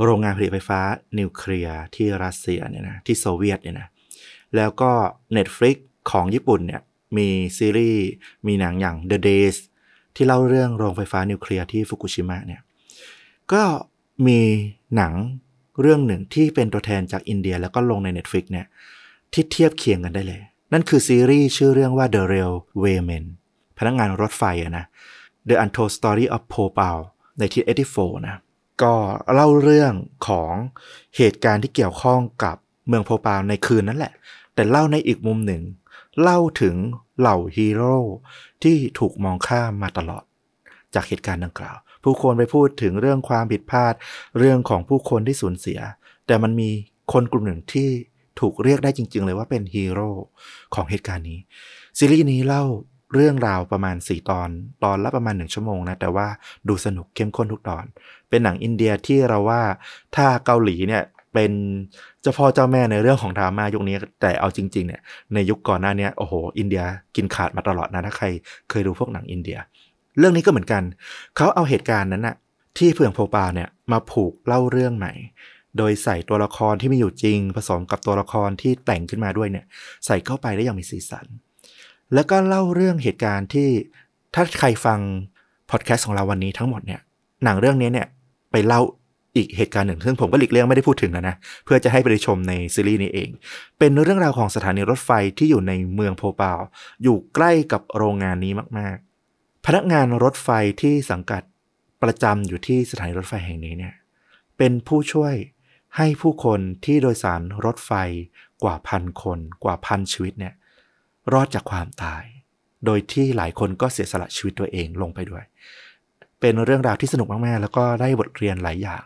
โรงงานผลิตไฟฟ้านิวเคลียร์ที่รัสเซียเนี่ยนะที่โซเวียตเนี่ยนะแล้วก็ Netflix ของญี่ปุ่นเนี่ย มีซีรีส์ มีหนังอย่าง The Days ที่เล่าเรื่องโรงไฟฟ้านิวเคลียร์ที่ฟุกุชิมะเนี่ย ก็มีหนังเรื่องหนึ่งที่เป็นตัวแทนจากอินเดียแล้วก็ลงใน Netflix เนี่ยที่เทียบเคียงกันได้เลย นั่นคือซีรีส์ชื่อเรื่องว่า The Railwaymen พนักงานรถไฟอะนะ The Untold Story of Popal ในที่84นะ ก็เล่าเรื่องของเหตุการณ์ที่เกี่ยวข้องกับเมืองโพปาลในคืนนั้นแหละ แต่เล่าในอีกมุมหนึ่ง เล่าถึงเหล่าฮีโร่ที่ถูกมองข้ามมาตลอด จากเหตุการณ์ดังกล่าว ผู้คนไปพูดถึงเรื่องความผิดพลาด เรื่องของผู้คนที่สูญเสีย แต่มันมีคนกลุ่มหนึ่งที่ถูกเรียกได้จริง ๆ เลยว่าเป็นฮีโร่ของเหตุการณ์นี้ ซีรีส์นี้เล่าเรื่องราวประมาณ 4 ตอน ตอนละประมาณ 1 ชั่วโมงนะ แต่ว่าดูสนุกเข้มข้นทุกตอน เป็นหนังอินเดียที่เราว่าถ้าเกาหลีเนี่ย เป็นเจ้าพ่อเจ้าแม่ในเรื่องของดราม่ายุคนี้ แต่เอาจริง ๆ เนี่ยในยุคก่อนหน้านี้โอ้โห อินเดียกินขาดมาตลอดนะถ้าใครเคยดูพวกหนังอินเดีย เรื่องนี้ก็เหมือนกัน เขาเอาเหตุการณ์นั้นนะที่เพื่องโพปาเนี่ยมาผูกเล่าเรื่องใหม่โดยใส่ตัวละครที่มีอยู่จริง ผสมกับตัวละครที่แต่งขึ้นมาด้วยเนี่ย ใส่เข้าไปได้อย่างมีสีสัน แล้วก็เล่าเรื่องเหตุการณ์ที่ถ้าใครฟังพอดแคสต์ของเราวันนี้ทั้งหมดเนี่ยหนังเรื่องนี้เนี่ยไปเล่า อีกเหตุการณ์หนึ่งซึ่งผมก็หลีกเลี่ยงไม่ได้พูดถึงนะนะ เพื่อจะให้ไปชมในซีรีส์นี้เอง เป็นเรื่องราวของสถานีรถไฟที่อยู่ในเมืองโพปาลอยู่ใกล้กับโรงงานนี้มากๆ พนักงานรถไฟที่สังกัดประจำอยู่ที่สถานีรถไฟแห่งนี้เนี่ยเป็นผู้ช่วยให้ผู้คนที่โดยสารรถไฟกว่าพันคนกว่าพันชีวิตเนี่ยรอดจากความตาย โดยที่หลายคนก็เสียสละชีวิตตัวเองลงไปด้วย เป็นเรื่องราวที่สนุกมากๆ แล้วก็ได้บทเรียนหลายอย่าง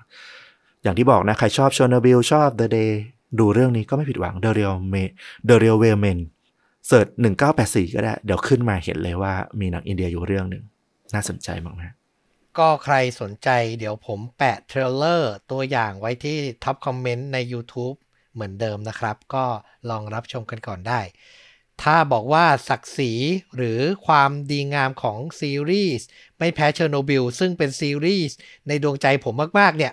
อย่างที่บอกนะ ใครชอบชอ r บิลชอบ The Day ดูเรื่องนี้ก็ไม่ผิดหวัง The Real Me The Real w a y Men search 1984 ก็ได้ เดี๋ยวขึ้นมาเห็นเลยว่ามีหนังอินเดียอยู่เรื่องหนึ่ง น่าสนใจมากๆก็ใครสนใจเดี๋ยวผมแปะ trailer ตัวอย่างไว้ที่ top comment ใน YouTube เหมือนเดิมนะครับ ก็ลองรับชมกันก่อนได้ ถ้าบอกว่าศักดิ์ศรีหรือความดีงามของซีรีส์ไม่แพ้เชอร์โนบิลซึ่งเป็นซีรีส์ในดวงใจผมมากๆ เนี่ย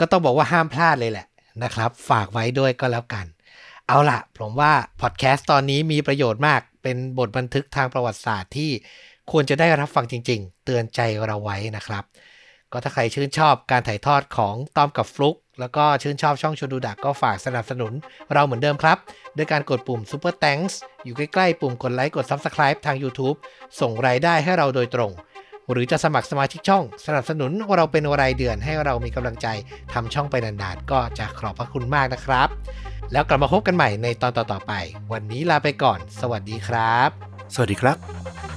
ก็ต้องบอกว่าห้ามพลาดเลยแหละนะครับ ฝากไว้ด้วยก็แล้วกัน เอาล่ะ ผมว่าพอดแคสต์ตอนนี้มีประโยชน์มาก เป็นบทบันทึกทางประวัติศาสตร์ที่ควรจะได้รับฟังจริง ๆ เตือนใจเราไว้นะครับ ก็ถ้าใครชื่นชอบการถ่ายทอดของตอมกับฟลุกแล้วก็ชื่นชอบช่องชวนดูดักก็ฝากสนับสนุนเราเหมือนเดิมครับ ด้วยการกดปุ่ม Super Thanks อยู่ใกล้ๆ ปุ่มกดไลค์กด Subscribe ทาง YouTube ส่งรายได้ให้เราโดยตรง หรือจะสมัครสมาชิกช่อง สนับสนุนเราเป็นรายเดือนให้เรามีกำลังใจทำช่องไปนานๆ ก็จะขอบพระคุณมากนะครับ แล้วกลับมาพบกันใหม่ในตอนต่อๆไป วันนี้ลาไปก่อน สวัสดีครับ สวัสดีครับ